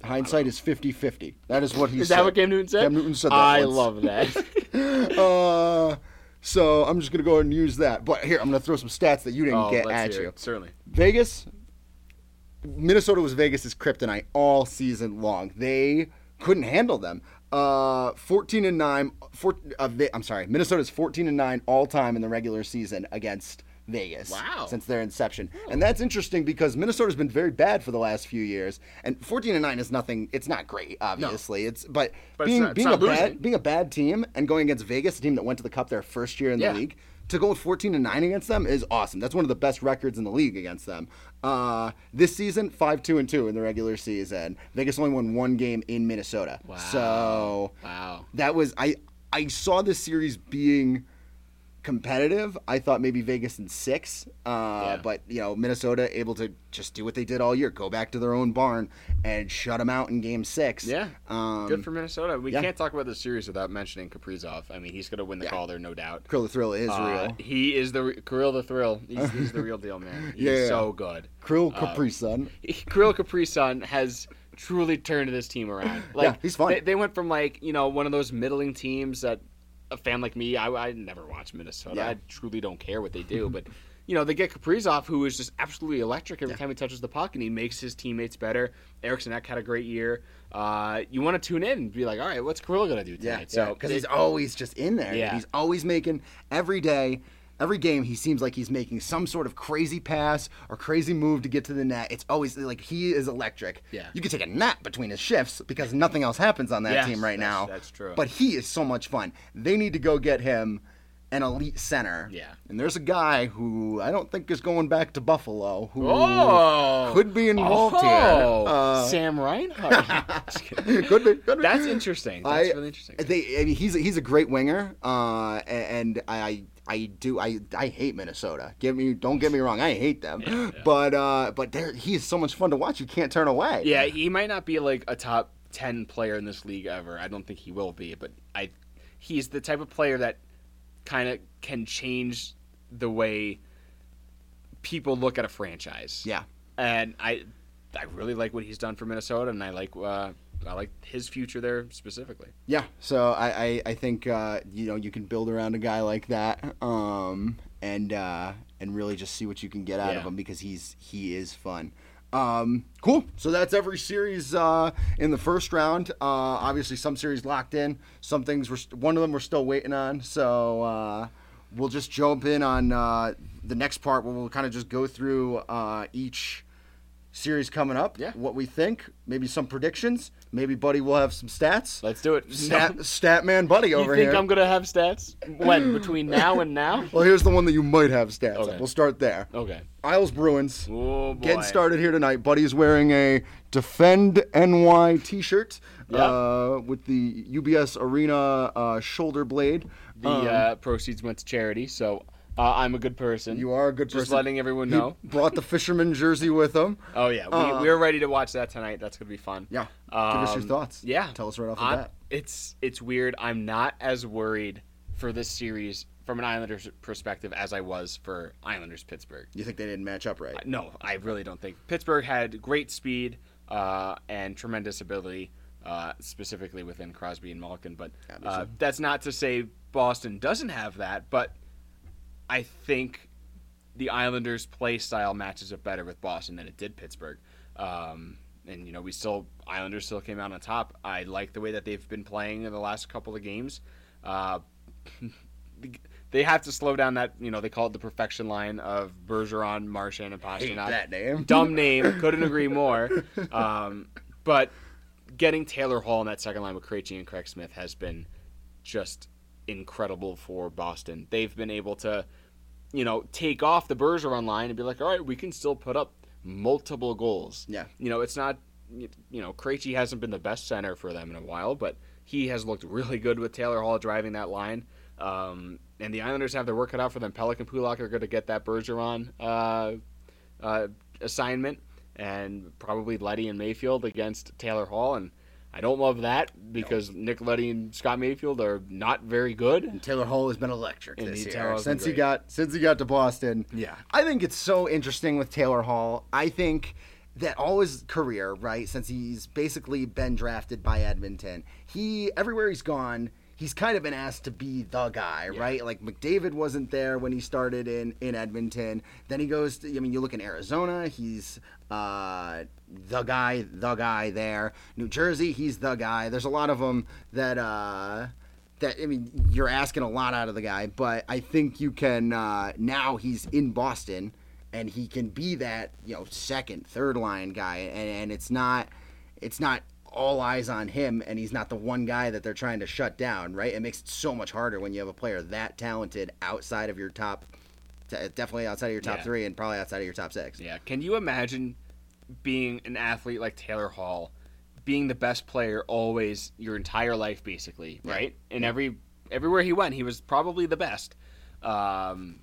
hindsight is 50-50. That is what he said. is said. that what Cam Newton said? Cam Newton said that I once. love that. uh, so I'm just gonna go ahead and use that. But here, I'm gonna throw some stats that you didn't oh, get at you. it. Certainly. Vegas, Minnesota was Vegas' kryptonite all season long. They couldn't handle them. Uh, 14 and nine. Four, uh, I'm sorry, Minnesota's 14 and nine all time in the regular season against Vegas. Wow. Since their inception, and that's interesting because Minnesota's been very bad for the last few years. And 14 and nine is nothing. It's not great, obviously. It's but, But it's being not- being not a bad being a bad team and going against Vegas, a team that went to the Cup their first year in Yeah. the league, to go with 14 and 9 against them is awesome. That's one of the best records in the league against them. Uh, this season, 5 2 and 2 in the regular season. Vegas only won one game in Minnesota. Wow. So Wow. that was I I saw this series being competitive. I thought maybe Vegas in 6. Uh, Yeah. but you know, Minnesota able to just do what they did all year, go back to their own barn and shut them out in game 6. Yeah. Um, Good for Minnesota. We yeah. can't talk about the series without mentioning Kaprizov. I mean, he's going to win the Yeah. Calder, no doubt. Krill the Thrill is Uh, real. He is the re- Kirill the Thrill. He's, he's the real deal, man. He's Yeah. so good. Krill uh, Capri Sun. Kirill Capri Sun has truly turned this team around. Like, Yeah, he's fun. They, they went from like you know one of those middling teams that a fan like me, I, I never watch Minnesota. Yeah. I truly don't care what they do, but you know they get Kaprizov, who is just absolutely electric every time he touches the puck, and he makes his teammates better. Eriksson Ek had a great year. Uh, you want to tune in and be like, all right, what's Kirill gonna do Yeah, tonight? so because it- he's always just in there. Yeah. he's always making every day, every game. He seems like he's making some sort of crazy pass or crazy move to get to the net. It's always like he is electric. Yeah. you could take a nap between his shifts because nothing else happens on that Yes, team right now. that's true. But he is so much fun. They need to go get him an elite center. Yeah. and there's a guy who I don't think is going back to Buffalo who oh could be involved oh, here. Uh, Sam Reinhart. Could be. Could be. That's interesting. That's I- really interesting. They, I mean, he's a, he's a great winger, uh, and I I do I I hate Minnesota. Get me don't get me wrong, I hate them, but uh, but he is so much fun to watch. You can't turn away. Yeah, he might not be like a top ten player in this league ever. I don't think he will be, but I he's the type of player that kind of can change the way people look at a franchise. yeah, And I I really like what he's done for Minnesota and I like uh, I like his future there specifically. yeah. So I I, I think uh, you know you can build around a guy like that, um, and uh, and really just see what you can get out of him because he's he is fun. Um, cool. So that's every series uh, in the first round. Uh, obviously, some series locked in. Some things were st- one of them we're still waiting on. So uh, we'll just jump in on uh, the next part where we'll kind of just go through uh, each series coming up. Yeah. What we think, maybe some predictions. Maybe Buddy will have some stats. Let's do it. Stat, stat man Buddy over here. you think here. I'm gonna have stats when between now and now? Well, here's the one that you might have stats. Okay. We'll start there. Okay. Isles Bruins. Oh boy. Getting started here tonight. Buddy's wearing a Defend NY T-shirt Yep. uh, with the UBS Arena uh, shoulder blade. The Um, uh, proceeds went to charity, so uh, I'm a good person. you are a good Just person. Just letting everyone He know. brought the fisherman jersey with him. Oh yeah, we, Uh, we're ready to watch that tonight. That's gonna be fun. Yeah. Give us your Um, thoughts. Yeah. Tell us right off the I'm- bat. It's it's weird. I'm not as worried for this series from an Islanders perspective as I was for Islanders Pittsburgh. You think they didn't match up right? No, I really don't think Pittsburgh had great speed uh, and tremendous ability, uh, specifically within Crosby and Malkin. But uh, that's not to say Boston doesn't have that. But I think the Islanders' play style matches up better with Boston than it did Pittsburgh. Um, and you know, we still Islanders still came out on top. I like the way that they've been playing in the last couple of games. Uh, they have to slow down that you know they call it the perfection line of Bergeron, Marchand, and Hate Pastrnak. that name. Dumb name, couldn't agree more. Um, but getting Taylor Hall in that second line with Krejci and Craig Smith has been just incredible for Boston. They've been able to, you know, take off the Bergeron line and be like, all right, we can still put up multiple goals. Yeah. You know, it's not, you know, Krejci hasn't been the best center for them in a while, but he has looked really good with Taylor Hall driving that line. Um, and the Islanders have their work cut out for them. Pelican Pulock are going to get that Bergeron uh, uh, assignment, and probably Leddy and Mayfield against Taylor Hall. And I don't love that because Nick Leddy and Scott Mayfield are not very good. And Taylor Hall has been electric And this year Taylor Hall's been since he got since he got to Boston. Yeah. I think it's so interesting with Taylor Hall. I think that all his career, right, since he's basically been drafted by Edmonton, he everywhere he's gone, he's kind of been asked to be the guy, right? Like McDavid wasn't there when he started in in Edmonton. Then he goes to I mean, you look in Arizona, he's uh the guy, the guy there. New Jersey, he's the guy. There's a lot of them that uh that I mean, you're asking a lot out of the guy, but I think you can uh, now he's in Boston and he can be that you know second, third line guy, and, and it's not it's not all eyes on him, and he's not the one guy that they're trying to shut down, right? It makes it so much harder when you have a player that talented outside of your top, definitely outside of your top Yeah. three, and probably outside of your top six. Yeah. Can you imagine being an athlete like Taylor Hall, being the best player always your entire life, basically, Yeah. right? And every everywhere he went, he was probably the best. Um,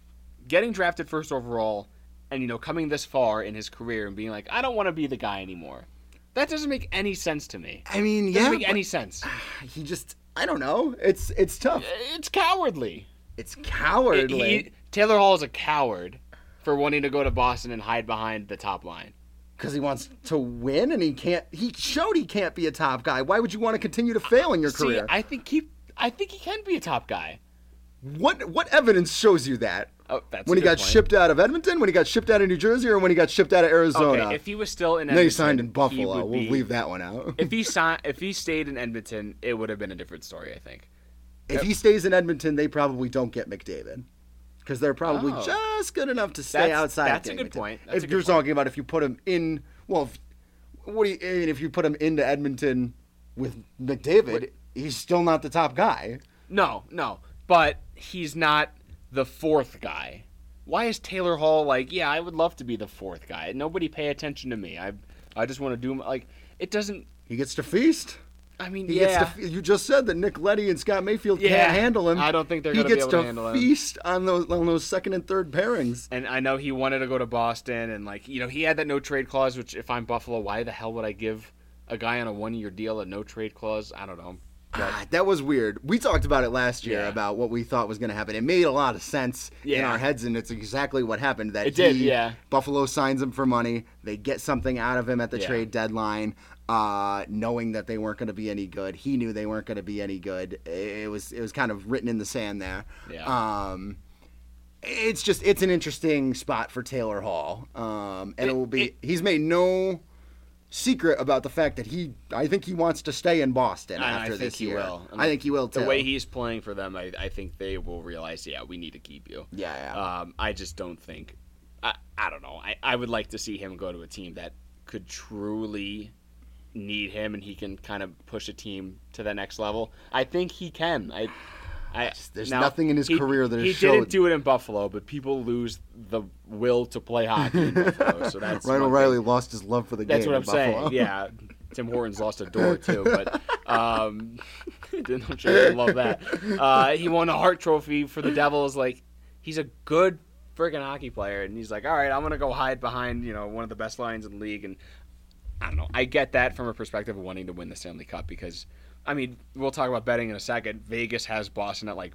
getting drafted first overall, and you know coming this far in his career and being like, I don't want to be the guy anymore. That doesn't make any sense to me. I mean, doesn't yeah, make but any sense. he just I don't know. It's it's tough. Uh, it's cowardly. It's cowardly. He- Taylor Hall is a coward for wanting to go to Boston and hide behind the top line. because he wants to win and he can't he showed he can't be a top guy why would you want to continue to fail in your See, career I think he, I think he can be a top guy. What what evidence shows you that Oh, that's when he got point. shipped out of edmonton when he got shipped out of new jersey or when he got shipped out of arizona Okay, if he was still in, no he signed in buffalo would we'll leave that one out if he signed, if he stayed in Edmonton, it would have been a different story. I think. if he stays in edmonton they probably don't get mcdavid because they're probably Oh. just good enough to stay That's- outside that's a good point. That's if good you're point. talking about if you put him in well if, what do you I mean, if you put him into edmonton with mcdavid What- he's still not the top guy No, no, but he's not the fourth guy. Why is Taylor Hall like? Yeah, I would love to be the fourth guy. Nobody pay attention to me. I, I just want to do my, like. It doesn't. He gets to feast. I mean, He yeah. gets to, you just said that Nick Leddy and Scott Mayfield Yeah, can't handle him. I don't think they're he gonna be gets able to to handle him. feast on those on those second and third pairings. and I know he wanted to go to Boston, and like you know, he had that no trade clause. Which, if I'm Buffalo, why the hell would I give a guy on a one year deal a no trade clause? I don't know. But Ah, that was weird. We talked about it last year Yeah. about what we thought was going to happen. It made a lot of sense in our heads, and it's exactly what happened. That It did, yeah. Buffalo signs him for money. They get something out of him at the Yeah. trade deadline, uh, knowing that they weren't going to be any good. He knew they weren't going to be any good. It was it was kind of written in the sand there. Yeah. Um, it's just it's an interesting spot for Taylor Hall, um, and it, It- will be. it- he's made no secret about the fact that he. I think he wants to stay in Boston I- I after think this he year. will. I think he will too. the way he's playing for them, I, I think they will realize, yeah, we need to keep you. Yeah, yeah. Um, I just don't think. I, I don't know. I, I would like to see him go to a team that could truly need him and he can kind of push a team to the next level. I think he can. I. I, There's now, nothing in his he- career that he showed. didn't do it in Buffalo, but people lose the will to play hockey in Buffalo. So that's Ryan O'Reilly thing. lost his love for the That's game. That's what I'm saying. Yeah, Tim Hortons lost a door too, but um, I'm sure you love that. Uh, he won a Hart Trophy for the Devils. Like he's a good friggin' hockey player, and he's like, all right, I'm gonna go hide behind you know one of the best lines in the league, and I don't know. I get that from a perspective of wanting to win the Stanley Cup because, I mean, we'll talk about betting in a second. Vegas has Boston at like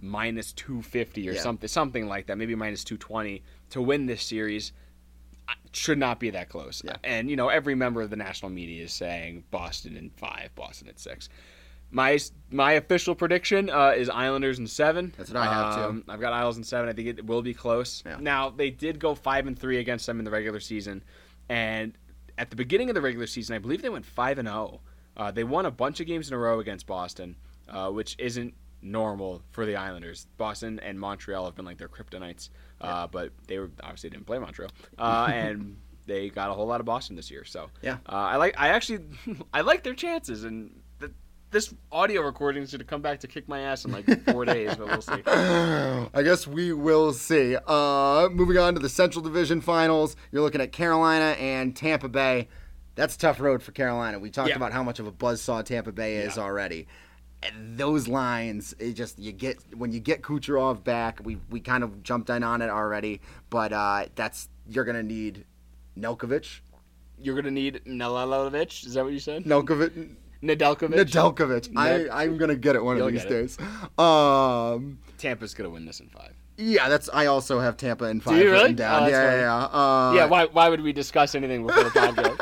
minus 250 or Yeah. something, something like that, maybe minus 220 to win this series. Should not be that close. Yeah. And you know, every member of the national media is saying Boston in five, Boston at six. My my official prediction uh, is Islanders in seven. That's what I have, too. Um, I've got Isles in seven. I think it will be close. Yeah. Now they did go five and three against them in the regular season, and at the beginning of the regular season, I believe they went five and zero. Uh, they won a bunch of games in a row against Boston, uh, which isn't normal for the Islanders. Boston and Montreal have been like their kryptonites, uh, but they were obviously didn't play Montreal, uh, and they got a whole lot of Boston this year. So Yeah. uh, I like. I actually I like their chances, and th- this audio recording is going to come back to kick my ass in like four days, but we'll see. I guess we will see. Uh, moving on to the Central Division Finals, you're looking at Carolina and Tampa Bay. That's a tough road for Carolina. We talked Yeah. about how much of a buzzsaw Tampa Bay is Yeah. already. And those lines, it just you get when you get Kucherov back. We we kind of jumped in on it already, but uh, that's you're gonna need Nelkovic, You're going to need Nelalovic. Is that what you said? Nelkovic, Nedeljkovic. Nedeljkovic. Ned- I I'm gonna get it one You'll of these days. Um, Tampa's going to win this in five. Yeah, that's. I also have Tampa in five you really? down. Oh, yeah, yeah, yeah. Uh, yeah. Why? Why would we discuss anything before the podcast?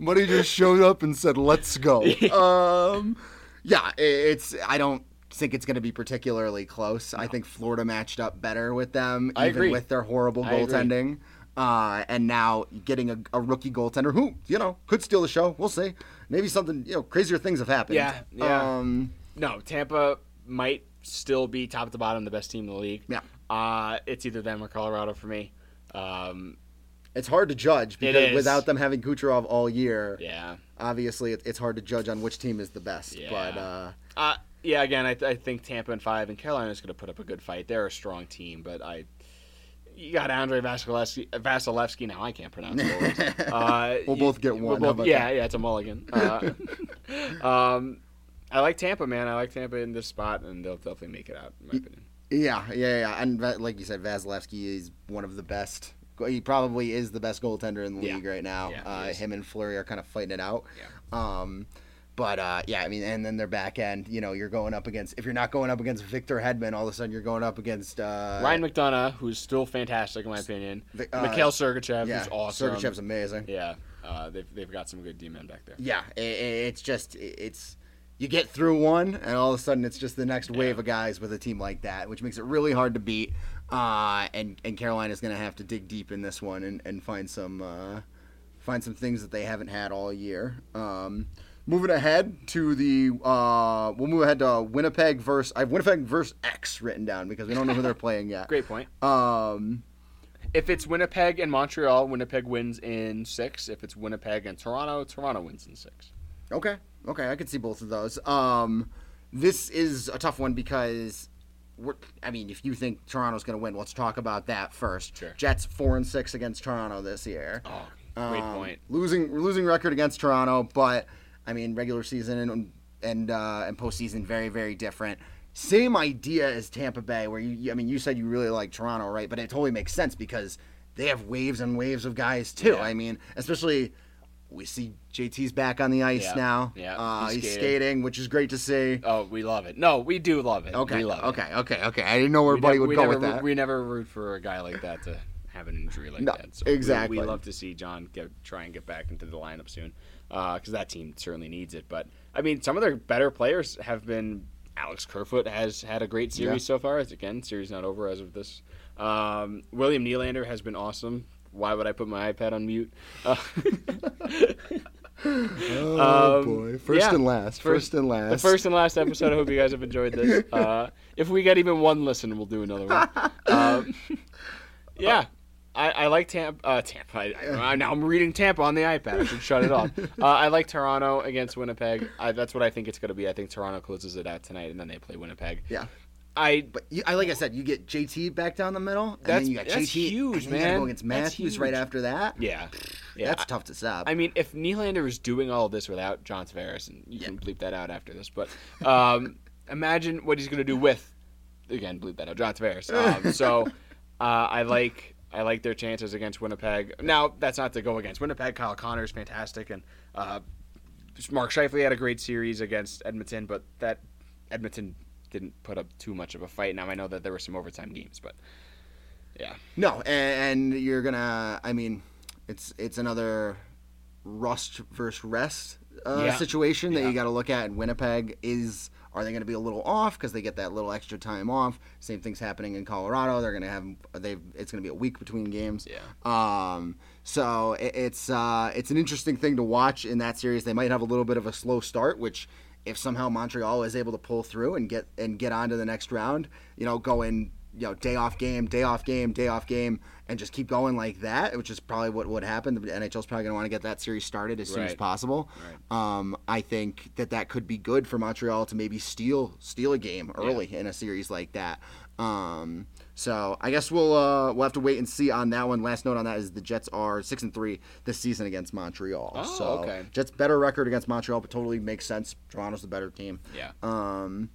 Buddy just showed up and said, "Let's go." um, yeah, i- it's. I don't think it's going to be particularly close. I think Florida matched up better with them, I even agree. with their horrible I agree. goaltending. Uh, and now getting a, a rookie goaltender who you know could steal the show. We'll see. Maybe something you know crazier things have happened. Yeah, yeah. Um, no, Tampa might still be top to bottom the best team in the league. Yeah. Uh, it's either them or Colorado for me. Um, it's hard to judge because without them having Kucherov all year, yeah. obviously it, it's hard to judge on which team is the best. Yeah. But uh, Uh, yeah, again, I, I think Tampa and five, and Carolina's going to put up a good fight. They're a strong team, but I, you got Andre Vasilevskiy. Vasilevskiy now I can't pronounce it. Uh, We'll both get we'll one. Both- yeah, that? yeah, it's a mulligan. Uh, um, I like Tampa, man. I like Tampa in this spot, and they'll definitely make it out, in my opinion. Yeah, yeah, yeah. And like you said, Vasilevskiy is one of the best. He probably is the best goaltender in the Yeah. league right now. Yeah, uh, him and Fleury are kind of fighting it out. Yeah. Um, but uh, yeah, I mean, and then their back end, you know, you're going up against. If you're not going up against Victor Hedman, all of a sudden you're going up against uh, Ryan McDonagh, who's still fantastic in my opinion. Uh, Mikhail Sergachev, Yeah, who's awesome. Sergachev's amazing. Yeah, uh, they've, they've got some good D men back there. Yeah, i i it's just it's you get through one, and all of a sudden it's just the next wave Yeah. of guys with a team like that, which makes it really hard to beat. Uh, and and Carolina's going to have to dig deep in this one and, and find some uh, find some things that they haven't had all year. Um, moving ahead to the uh, we'll move ahead to Winnipeg versus I have Winnipeg versus X written down because we don't know who they're playing yet. Great point. Um, If it's Winnipeg and Montreal, Winnipeg wins in six. If it's Winnipeg and Toronto, Toronto wins in six. Okay, okay, I could see both of those. Um, this is a tough one because we're, I mean, if you think Toronto's going to win, let's talk about that first. Sure. Jets four and six against Toronto this year. Oh, great Um, point. Losing losing record against Toronto, but I mean, regular season and and uh, and postseason very very different. Same idea as Tampa Bay, where you I mean, you said you really like Toronto, right? But it totally makes sense because they have waves and waves of guys too. Yeah. I mean, especially we see JT's back on the ice Yeah. now. Yeah, uh, he's he's, skating. which is great to see. Oh, we love it. No, we do love it. Okay, we love it. okay, okay, okay. I didn't know where We Buddy never- would we go never, with that. We never root for a guy like that to have an injury like No, that. So exactly. We, love to see John get, try and get back into the lineup soon because that team certainly needs it. But I mean, some of their better players have been. Alex Kerfoot has had a great series so far. As again, series not over as of this. Um, William Nylander has been awesome. Why would I put my iPad on mute? Uh, oh Um, boy, first yeah. and last, first, and last. the first and last episode. I hope you guys have enjoyed this. Uh, if we get even one listen, we'll do another one. Um, yeah, I, I like Tampa. Uh, Tampa. I, I, now I'm reading Tampa on the iPad. I should shut it off. Uh, I like Toronto against Winnipeg. I, that's what I think it's going to be. I think Toronto closes it out tonight, and then they play Winnipeg. Yeah. I But you, I like I said, you get JT back down the middle, and That's- then you got that's JT, huge, and you gotta man. Go against Matthews right after that. yeah, yeah. That's tough to stop. I mean, if Nylander is doing all of this without John Tavares, and you can bleep that out after this, but um, imagine what he's going to do with, again, bleep that out, John Tavares. Um, so uh, I like I like their chances against Winnipeg. Now that's not to go against Winnipeg. Kyle Connor is fantastic, and uh, Mark Scheifele had a great series against Edmonton, but that Edmonton didn't put up too much of a fight. Now I know that there were some overtime games, but yeah, no, and, and you're gonna. I mean, it's it's another rust versus rest uh, Yeah. situation that Yeah. you got to look at. And Winnipeg is. Are they going to be a little off because they get that little extra time off? Same thing's happening in Colorado. They're going to have they. It's going to be a week between games. Yeah. Um. So it, it's uh it's an interesting thing to watch in that series. They might have a little bit of a slow start, which if somehow Montreal is able to pull through and get and get on to the next round, you know, going you know day off game, day off game, day off game, and just keep going like that, which is probably what would happen. The NHL's probably going to want to get that series started as soon as Right. possible. Um, I think that that could be good for Montreal to maybe steal steal a game early in a series like that. Um, so I guess we'll uh, we'll have to wait and see on that one. Last note on that is the Jets are six and three this season against Montreal. Oh, so okay. Jets better record against Montreal, but totally makes sense. Toronto's the better team. yeah, Um,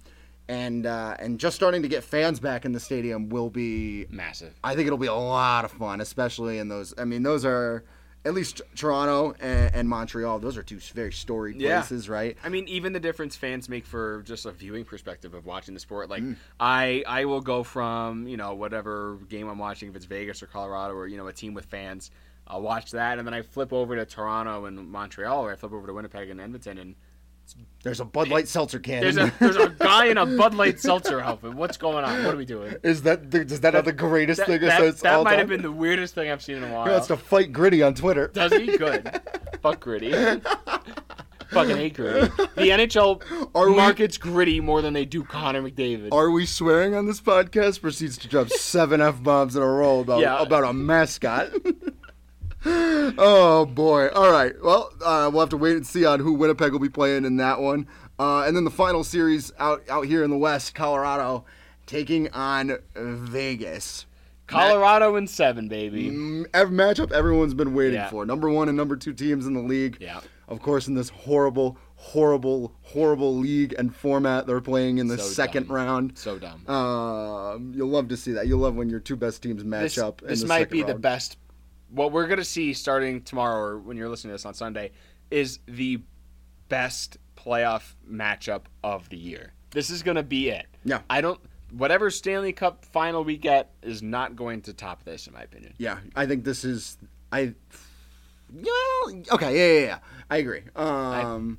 and uh, and just starting to get fans back in the stadium will be. massive. I think it'll be a lot of fun, especially in those. I mean, those are at least Toronto and, and Montreal. Those are two very storied Yeah. places, right? I mean, even the difference fans make for just a viewing perspective of watching the sport. Like, Mm. I I will go from you know whatever game I'm watching, if it's Vegas or Colorado or you know a team with fans, I'll watch that, and then I flip over to Toronto and Montreal, or I flip over to Winnipeg and Edmonton, and There's a Bud Light seltzer can. there's a there's a guy in a Bud Light seltzer outfit. What's going on? What are we doing? Is that does that have the greatest That, thing that, that might time? have been the weirdest thing I've seen in a while. He wants to fight Gritty on Twitter. Does he? Good. Fuck gritty. Fucking hate gritty. The NHL Are we- markets gritty more than they do Connor McDavid. Are we swearing on this podcast? Proceeds to drop seven f bombs in a row about Yeah. about a mascot. oh boy! All right. Well, uh, we'll have to wait and see on who Winnipeg will be playing in that one. Uh, and then the final series out out here in the West, Colorado taking on Vegas. Colorado in seven, baby. Mm, matchup everyone's been waiting Yeah. for. Number one and number two teams in the league. Yeah. Of course, in this horrible, horrible, horrible league and format they're playing in the So second dumb. round. So dumb. Um, you'll love to see that. You'll love when your two best teams match this up. in this might be the best. What we're gonna see starting tomorrow, or when you're listening to this on Sunday, is the best playoff matchup of the year. This is gonna be it. Yeah. I don't. Whatever Stanley Cup final we get is not going to top this, in my opinion. Yeah, I think this is. I. Yeah. Okay. Yeah. Yeah. yeah. I agree. Um,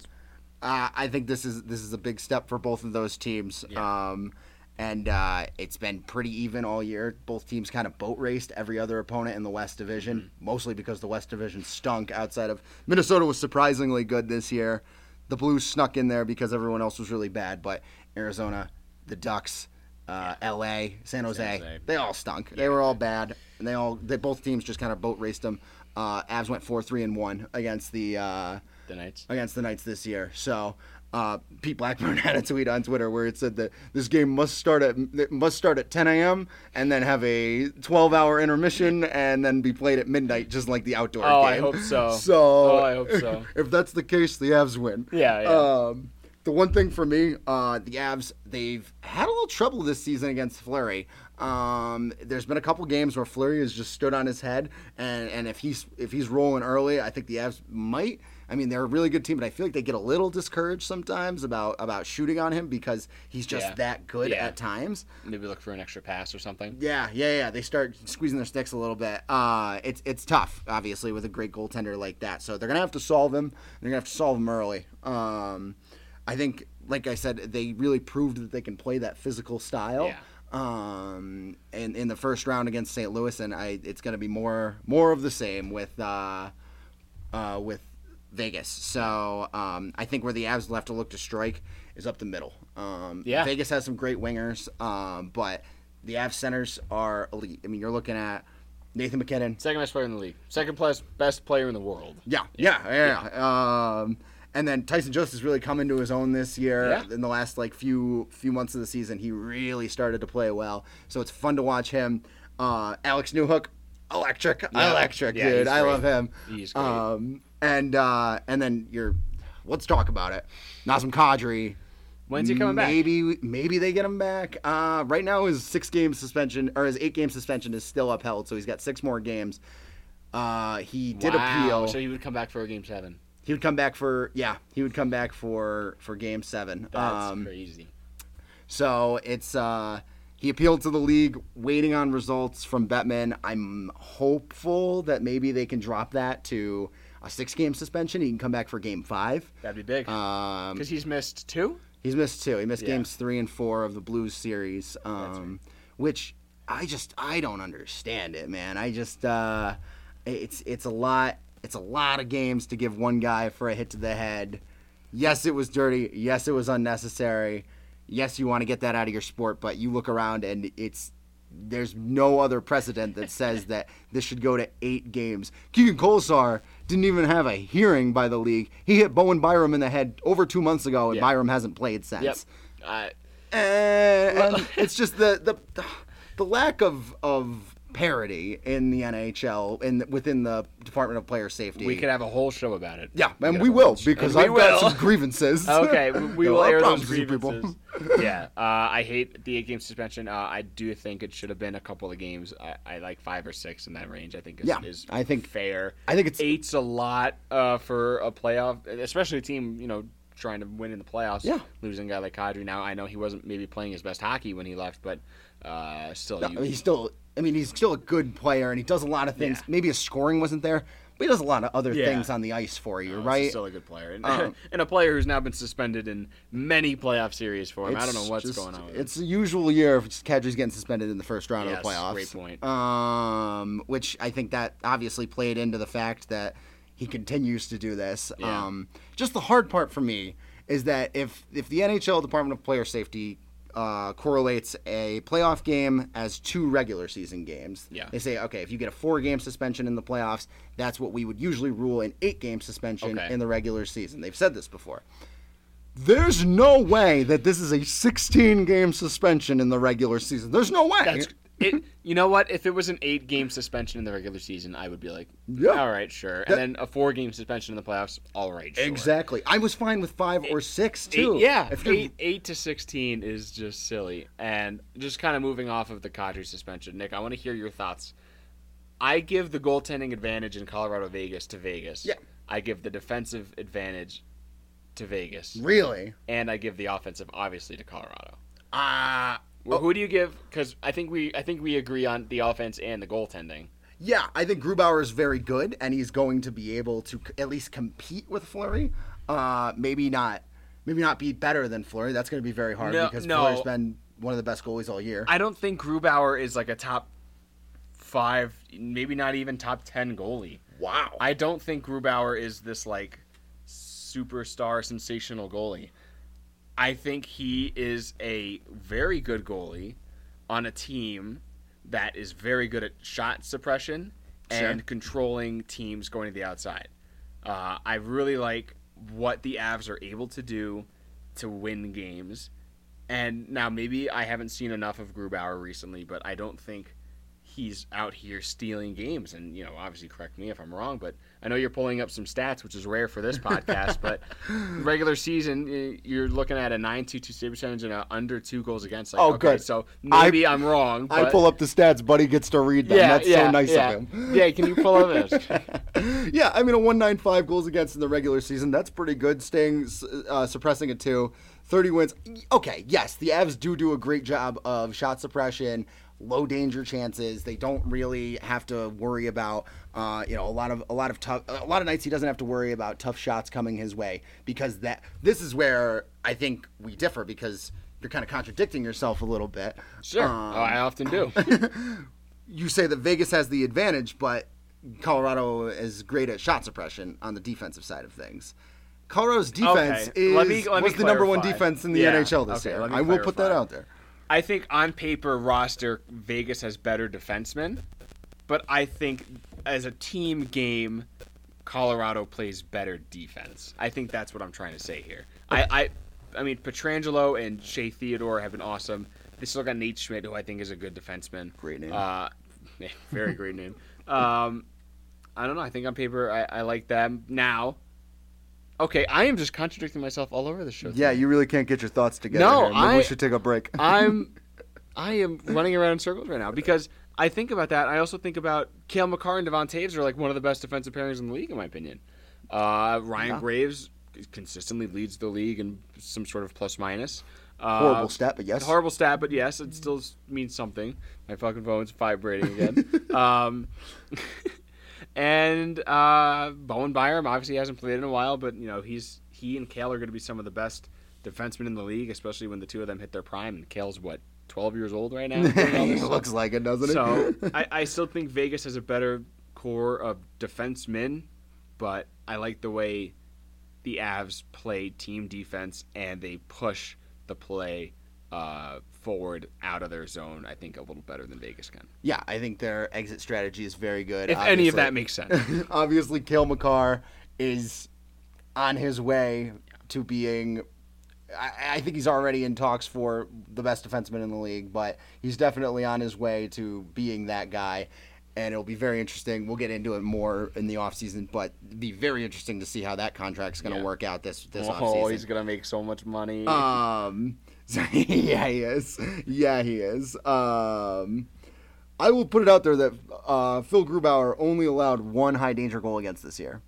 I, I think this is this is a big step for both of those teams. Yeah. Um, and uh, it's been pretty even all year. Both teams kind of boat raced every other opponent in the West Division, Mm-hmm. mostly because the West Division stunk. Outside of Minnesota was surprisingly good this year. The Blues snuck in there because everyone else was really bad, but Arizona, the Ducks, uh, L.A., San Jose, Jose. they all stunk. They were all bad, and they all they both teams just kind of boat raced them. Uh, Avs went four three and one against the uh, The Knights. against the Knights this year. So uh, Pete Blackburn had a tweet on Twitter where it said that this game must start at must start at 10 a.m. and then have a 12 hour intermission and then be played at midnight, just like the outdoor Oh, game. I hope so. So Oh, I hope so. if that's the case, the Avs win. Yeah, yeah. Um, the one thing for me, uh, the Avs, they've had a little trouble this season against Fleury. Um, there's been a couple games where Fleury has just stood on his head, and, and if he's if he's rolling early, I think the Avs might. I mean, they're a really good team, but I feel like they get a little discouraged sometimes about about shooting on him because he's just Yeah. that good Yeah. at times. Maybe look for an extra pass or something. Yeah, yeah, yeah. They start squeezing their sticks a little bit. Uh, it's it's tough, obviously, with a great goaltender like that. So they're gonna have to solve him. They're gonna have to solve him early. Um, I think, like I said, they really proved that they can play that physical style. Yeah. Um, in in the first round against St. Louis, and I it's gonna be more more of the same with uh, uh, with Vegas. So um, I think where the Avs have to look to strike is up the middle. Um, Yeah. Vegas has some great wingers, um, but the Avs centers are elite. I mean, you're looking at Nathan MacKinnon. Second best player in the league. Second plus best player in the world. Yeah, yeah, yeah. yeah. Um, and then Tyson Jost's really come into his own this year. Yeah. In the last like few few months of the season, he really started to play well. So it's fun to watch him. Uh, Alex Newhook, electric, Yeah. electric, Yeah, dude. I love him. He's great. Um, and uh, and then you're, let's talk about it. Nazem Kadri. When's he coming back? Maybe maybe they get him back. Uh, right now his six game suspension or his eight game suspension is still upheld, so he's got six more games. Uh, he did Wow, appeal. So he would come back for a game seven. He would come back for yeah. He would come back for for game seven. That's Um, crazy. so it's uh, he appealed to the league, waiting on results from Bettman. I'm hopeful that maybe they can drop that to a six game suspension. He can come back for game five. That'd be big. Um, Because he's missed two. He's missed two. He missed Yeah. games three and four of the Blues series, um, which I just I don't understand it, man. I just uh, it's it's a lot. It's a lot of games to give one guy for a hit to the head. Yes, it was dirty. Yes, it was unnecessary. Yes, you want to get that out of your sport, but you look around and it's there's no other precedent that says that this should go to eight games. Keegan Kolesar didn't even have a hearing by the league. He hit Bowen Byram in the head over two months ago, and Yeah. Byram hasn't played since. Yep. Uh, And, and it's just the, the the lack of of parity in the NHL in within the Department of Player Safety. we could have a whole show about it. yeah, and we will because We I've got some grievances. Okay, we, we will air those you people. grievances. yeah, uh, I hate the eight game suspension. Uh, I do think it should have been a couple of games. I, I like five or six in that range. I think is, Yeah, is I think- fair. I think it's- eight's a lot uh, for a playoff, especially a team you know trying to win in the playoffs. Yeah. losing a guy like Kadri. Now I know he wasn't maybe playing his best hockey when he left, but uh, still, No, you, he's still. I mean, he's still a good player, and he does a lot of things. Yeah. Maybe his scoring wasn't there, but he does a lot of other Yeah. things on the ice for you, No, he's right? Still a good player, and, Um, and a player who's now been suspended in many playoff series for him. I don't know what's just- going on. It's the usual year of Kadri's getting suspended in the first round Yes, of the playoffs. great point. Um, which I think that obviously played into the fact that he continues to do this. Yeah. Um, just the hard part for me is that if if the NHL Department of Player Safety uh, correlates a playoff game as two regular season games, Yeah. they say okay, if you get a four game suspension in the playoffs, that's what we would usually rule an eight game suspension Okay. in the regular season. They've said this before. There's no way that this is a 16 game suspension in the regular season. There's no way. That's it. You know what? If it was an eight-game suspension in the regular season, I would be like, Yeah. all right, sure. That- And then a four-game suspension in the playoffs, all right, sure. Exactly. I was fine with five or six too. Eight, yeah, If eight, eight to sixteen is just silly. And just kind of moving off of the Kadri suspension, Nick, I want to hear your thoughts. I give the goaltending advantage in Colorado Vegas to Vegas. Yeah. I give the defensive advantage to Vegas, really, and I give the offensive obviously to Colorado. uh, Well, Who do you give? Because I think we I think we agree on the offense and the goaltending. yeah, I think Grubauer is very good, and he's going to be able to at least compete with Fleury. Uh, maybe not, maybe not be better than Fleury. That's going to be very hard No- because no. Fleury's been one of the best goalies all year. I don't think Grubauer is like a top five, maybe not even top ten goalie. wow. I don't think Grubauer is this like superstar sensational goalie. I think he is a very good goalie on a team that is very good at shot suppression Sure. and controlling teams going to the outside. Uh, I really like what the Avs are able to do to win games. And now maybe I haven't seen enough of Grubauer recently, but I don't think he's out here stealing games. And you know, obviously, correct me if I'm wrong, but I know you're pulling up some stats, which is rare for this podcast. but regular season, you're looking at a 9-2-2 save percentage and a under two goals against. Like, Oh, okay, good. So maybe I, am wrong. I pull up the stats. Buddy gets to read them. Yeah, That's yeah, so nice yeah. of him. Yeah, can you pull up this? yeah, I mean a 195 goals against in the regular season. That's pretty good. Staying uh, suppressing a two, 30 wins. Okay, yes, the Avs do do a great job of shot suppression, low danger chances. They don't really have to worry about uh, you know a lot of a lot of tough a lot of nights he doesn't have to worry about tough shots coming his way because that this is where I think we differ because you're kind of contradicting yourself a little bit. Sure, Um, oh, I often do. you say that Vegas has the advantage, but Colorado is great at shot suppression on the defensive side of things. Colorado's defense Okay, is let me- let was the number one defense in the Yeah, NHL this okay, year. I will put that out there. I think on paper roster, Vegas has better defensemen. but I think as a team game, Colorado plays better defense. I think that's what I'm trying to say here. I, I, I mean, Pietrangelo and Shea Theodore have been awesome. They still got Nate Schmidt, who I think is a good defenseman. Great name. Uh, very great name. Um, I don't know. I think on paper, I, I like them. Now, okay, I am just contradicting myself all over the show. Yeah, you really can't get your thoughts together. No, I- we should take a break. I'm I am running around in circles right now because I think about that. I also think about Cale Makar and Devon Toews are like one of the best defensive pairings in the league, in my opinion. Uh, Ryan Yeah. Graves consistently leads the league in some sort of plus minus. Uh, Horrible stat, but yes. Horrible stat, but yes, it still means something. My fucking phone's vibrating again. um, and uh, Bowen Byram obviously hasn't played in a while, but you know he's he and Cale are going to be some of the best defensemen in the league, especially when the two of them hit their prime. And Cale's what, 12 years old right now? doing all this it looks like it, doesn't it? So I, I still think Vegas has a better core of defensemen, but I like the way the Avs play team defense and they push the play uh, forward out of their zone. I think a little better than Vegas can. yeah, I think their exit strategy is very good. If any of that makes sense. obviously, Cale Makar is on his way to being. I, I think he's already in talks for the best defenseman in the league, but he's definitely on his way to being that guy. And it'll be very interesting. We'll get into it more in the offseason, but it'd be very interesting to see how that contract's going to Yeah. work out this this oh, offseason. he's gonna make so much money. Um, so, yeah, he is. Yeah, he is. Um, I will put it out there that uh, Phil Grubauer only allowed one high danger goal against this year.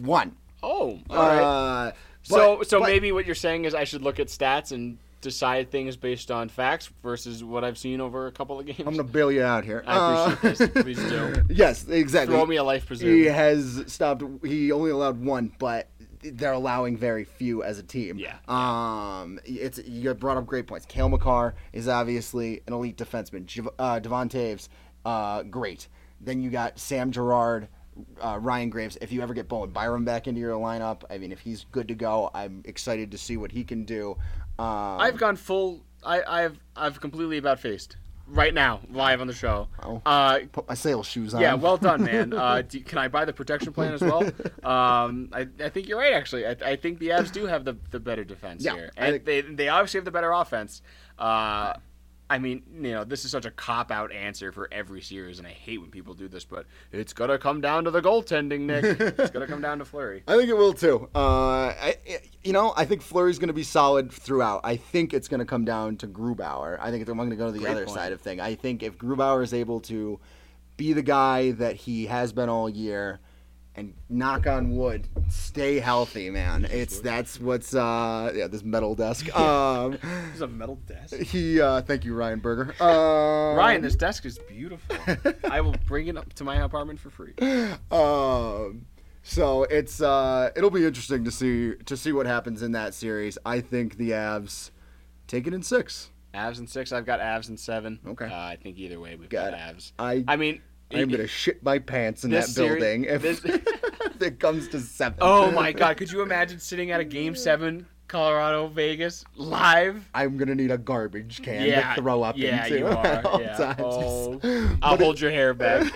One. oh, all right. Uh, so, but- so but- maybe what you're saying is I should look at stats and decide things based on facts versus what I've seen over a couple of games. I'm gonna bail you out here. I appreciate Uh, this. Please do. Yes, exactly. Throw me a life preserver. He has stopped. He only allowed one, but they're allowing very few as a team. Yeah. Um, it's you brought up great points. Cale Makar is obviously an elite defenseman. Jav- Uh, Devon Toews, uh, great. Then you got Sam Girard, uh, Ryan Graves. If you ever get Bowen Byram back into your lineup, I mean, if he's good to go, I'm excited to see what he can do. Um, I've gone full. I, I've I've completely about faced right now live on the show. Oh. Uh, put my sales shoes on. yeah, well done, man. Uh, do, can I buy the protection plan as well? Um, I, I think you're right. Actually, I, I think the Avs do have the, the better defense Yeah, here, and think- they they obviously have the better offense. Uh, I mean, you know, this is such a cop out answer for every series, and I hate when people do this, but it's gonna come down to the goaltending, Nick. it's gonna come down to Fleury. I think it will too. Uh, I, you know, I think Fleury's going to be solid throughout. I think it's going to come down to Grubauer. I think I'm going to go to the Great other point. side of thing. I think if Grubauer is able to be the guy that he has been all year, and knock on wood, stay healthy, man. It's that's what's uh yeah this metal desk. Um, This is a metal desk. he uh thank you Ryan Berger. Um, Ryan, this desk is beautiful. I will bring it up to my apartment for free. Um, so it's uh, it'll be interesting to see to see what happens in that series. I think the Avs take it in six. Avs and six. I've got Avs and seven. Okay. Uh, I think either way we've Got got. Avs. I I mean, I'm gonna shit my pants in that series- building if, this- if it comes to seven. Oh my God! Could you imagine sitting at a Game Seven, Colorado Vegas live? I'm gonna need a garbage can yeah, to throw up yeah, into you are. Yeah. times. Oh, I'll hold your hair back.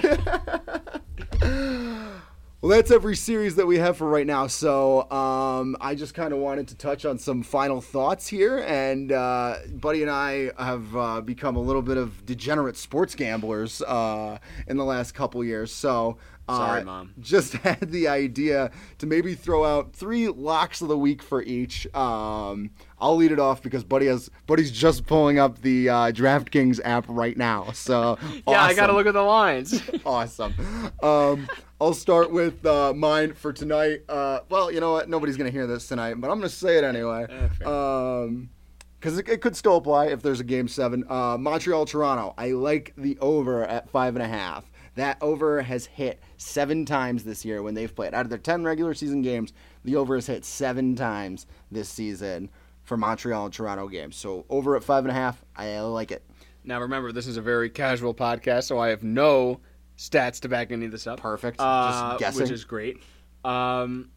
Well, that's every series that we have for right now. So um, I just kind of wanted to touch on some final thoughts here. And uh, Buddy and I have uh, become a little bit of degenerate sports gamblers uh, in the last couple years. So uh, Sorry, Mom. Just had the idea to maybe throw out three locks of the week for each. Um, I'll lead it off because Buddy has Buddy's just pulling up the uh, DraftKings app right now. So Yeah, I gotta look at the lines. awesome. Um, I'll start with uh, mine for tonight. Uh, well, you know what? Nobody's gonna hear this tonight, but I'm gonna say it anyway. Eh. Um, because it, it could still apply if there's a game seven. Uh, Montreal Toronto. I like the over at five and a half. That over has hit seven times this year when they've played. Out of their ten regular season games, the over has hit seven times this season for Montreal and Toronto games. So over at five and a half, I like it. now remember, this is a very casual podcast, so I have no stats to back any of this up. Perfect. Uh, Just guessing. which is great. Um,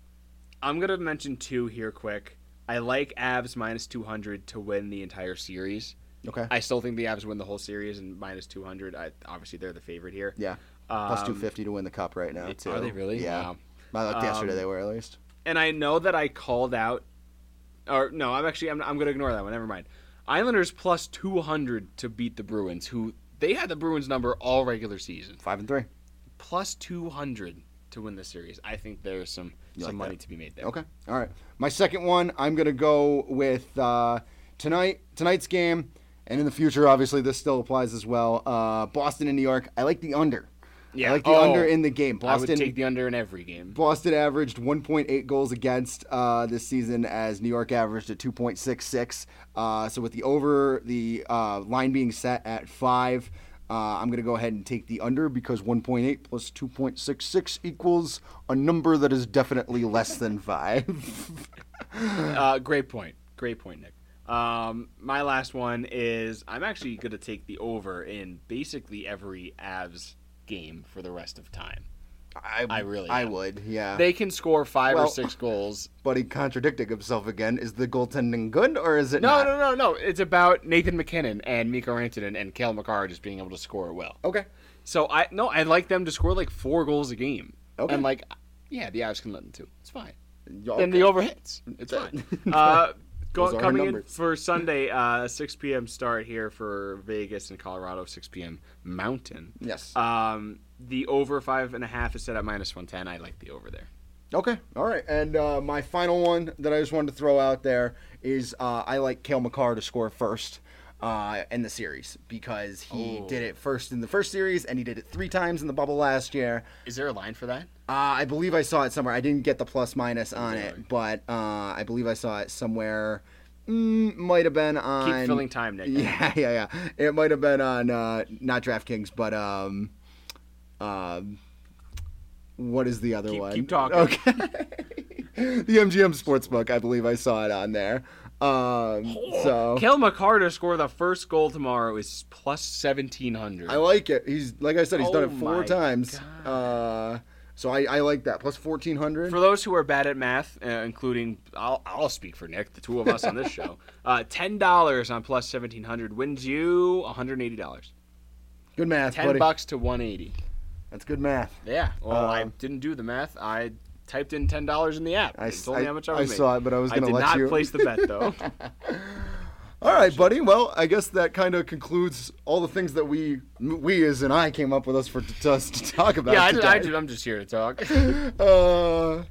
I'm gonna mention two here quick. I like Avs minus 200 to win the entire series. Okay. I still think the Avs win the whole series and minus 200. I, obviously, they're the favorite here. Yeah. Plus Um, 250 to win the cup right now, too. Are they really? Yeah. Wow. I looked yesterday, Um, they were at least. And I know that I called out, or no, I'm actually I'm, I'm going to ignore that one. Never mind. Islanders plus 200 to beat the Bruins, who they had the Bruins number all regular season. Five and three. Plus 200 to win the series. I think there's some You some like money that? to be made there. Okay. All right. My second one, I'm gonna go with uh, tonight. Tonight's game, and in the future, obviously, this still applies as well. Uh, Boston and New York. I like the under. Yeah. I like the Oh, under in the game. I would Boston. take the under in every game. Boston averaged 1.8 goals against uh, this season, as New York averaged at 2.66. Uh, so with the over, the uh, line being set at five, uh, I'm going to go ahead and take the under because 1.8 plus 2.66 equals a number that is definitely less than five. Uh, great point. Great point, Nick. Um, my last one is I'm actually going to take the over in basically every Avs game for the rest of time. I, I really I am. would, yeah. They can score five Well- or six goals. but he contradicting himself again. Is the goaltending good or is it No, not? no, no, no. It's about Nathan MacKinnon and Mikko Rantanen and Cale Makar just being able to score well. Okay. So I no, I'd like them to score like four goals a game. Okay. And like, yeah, the Avs can let them too. It's fine. Okay. And the over hits. It's fine. Uh, go, Those are our coming in for Sunday, uh, 6 p.m. start here for Vegas and Colorado, 6 p.m. Mountain. Yes. Um, the over five and a half is set at minus 110. I like the over there. Okay, all right. And uh, my final one that I just wanted to throw out there is uh, I like Cale Makar to score first uh, in the series because he Oh. did it first in the first series and he did it three times in the bubble last year. Is there a line for that? Uh, I believe I saw it somewhere. I didn't get the plus minus on Really? it, but uh, I believe I saw it somewhere. Mm, might have been on. Keep filling time, Nick. Yeah, yeah, yeah. It might have been on uh, not DraftKings, but um, um, what is the other Keep- one? keep talking. Okay. the MGM Sportsbook, I believe I saw it on there. Um, so Cale Makar to score the first goal tomorrow is plus 1700. I like it. He's like I said, he's done Oh it four times. Uh, so I, I like that. Plus fourteen hundred. For those who are bad at math, uh, including I'll, I'll speak for Nick, the two of us on this show, uh, ten dollars on plus seventeen hundred wins you one hundred eighty dollars. Good math, Ten buddy. bucks to one eighty. That's good math. Yeah. Well, I Um, didn't do the math. I typed in ten dollars in the app. I, told me how much I I was saw it, but I was going to did let not you. place the bet though. All right, buddy. Well, I guess that kind of concludes all the things that we, we as and I came up with us for to us to talk about. yeah, I. I, did- I'm just here to talk. Uh,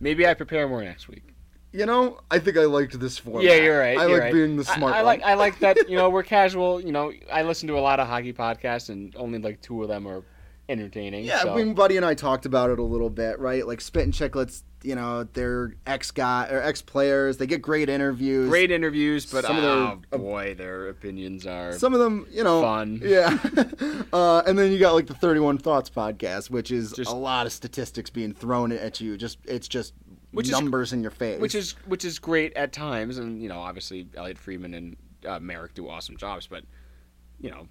Maybe I prepare more next week. you know, I think I liked this format. Yeah, you're right. I you're like right. being the smart I, I one. like I like that. You know, we're casual. You know, I listen to a lot of hockey podcasts, and only like two of them are entertaining. Yeah, so. I mean, Buddy and I talked about it a little bit, right? Like Spittin' Chiclets, you know, they're ex guy or ex players. They get great interviews. great interviews, but Some of oh their- boy, their opinions are. Some of them, you know, Fun. Yeah. uh, and then you got like the Thirty One Thoughts podcast, which is Just- a lot of statistics being thrown at you. Just it's just Which is- numbers in your face. which is which is great at times, and you know, obviously Elliotte Friedman and uh, Marek do awesome jobs, but you know,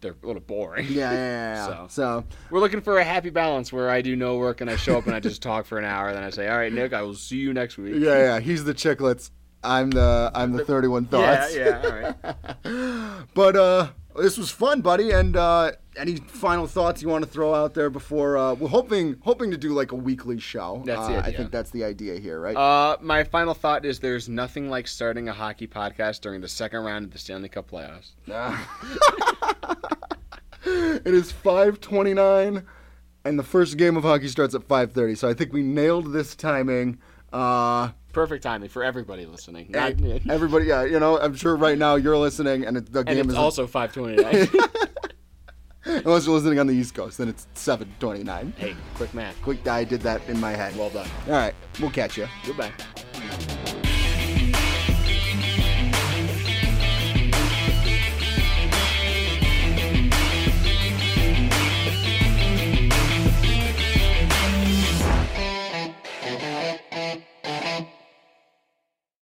they're a little boring. yeah, yeah, yeah. So. so We're looking for a happy balance where I do no work and I show up and I just talk for an hour, then I say, "All right, Nick, I will see you next week." yeah, yeah. He's the Chiclets. I'm the I'm the Thirty One Thoughts. yeah. Yeah, all right. But uh, this was fun, buddy. And uh, any final thoughts you want to throw out there before? Uh, we're hoping hoping to do like a weekly show. That's the uh, I idea. think that's the idea here, right? Uh, my final thought is there's nothing like starting a hockey podcast during the second round of the Stanley Cup playoffs. it is 5:29, and the first game of hockey starts at 5:30. So I think we nailed this timing. Uh, Perfect timing for everybody listening. Not, everybody, yeah, you know, I'm sure right now you're listening, and it, the and game it's is also 529. unless you're listening on the East Coast, then it's 7:29. hey, quick math. Quick, I did that in my head. Well done. All right, we'll catch you. Goodbye.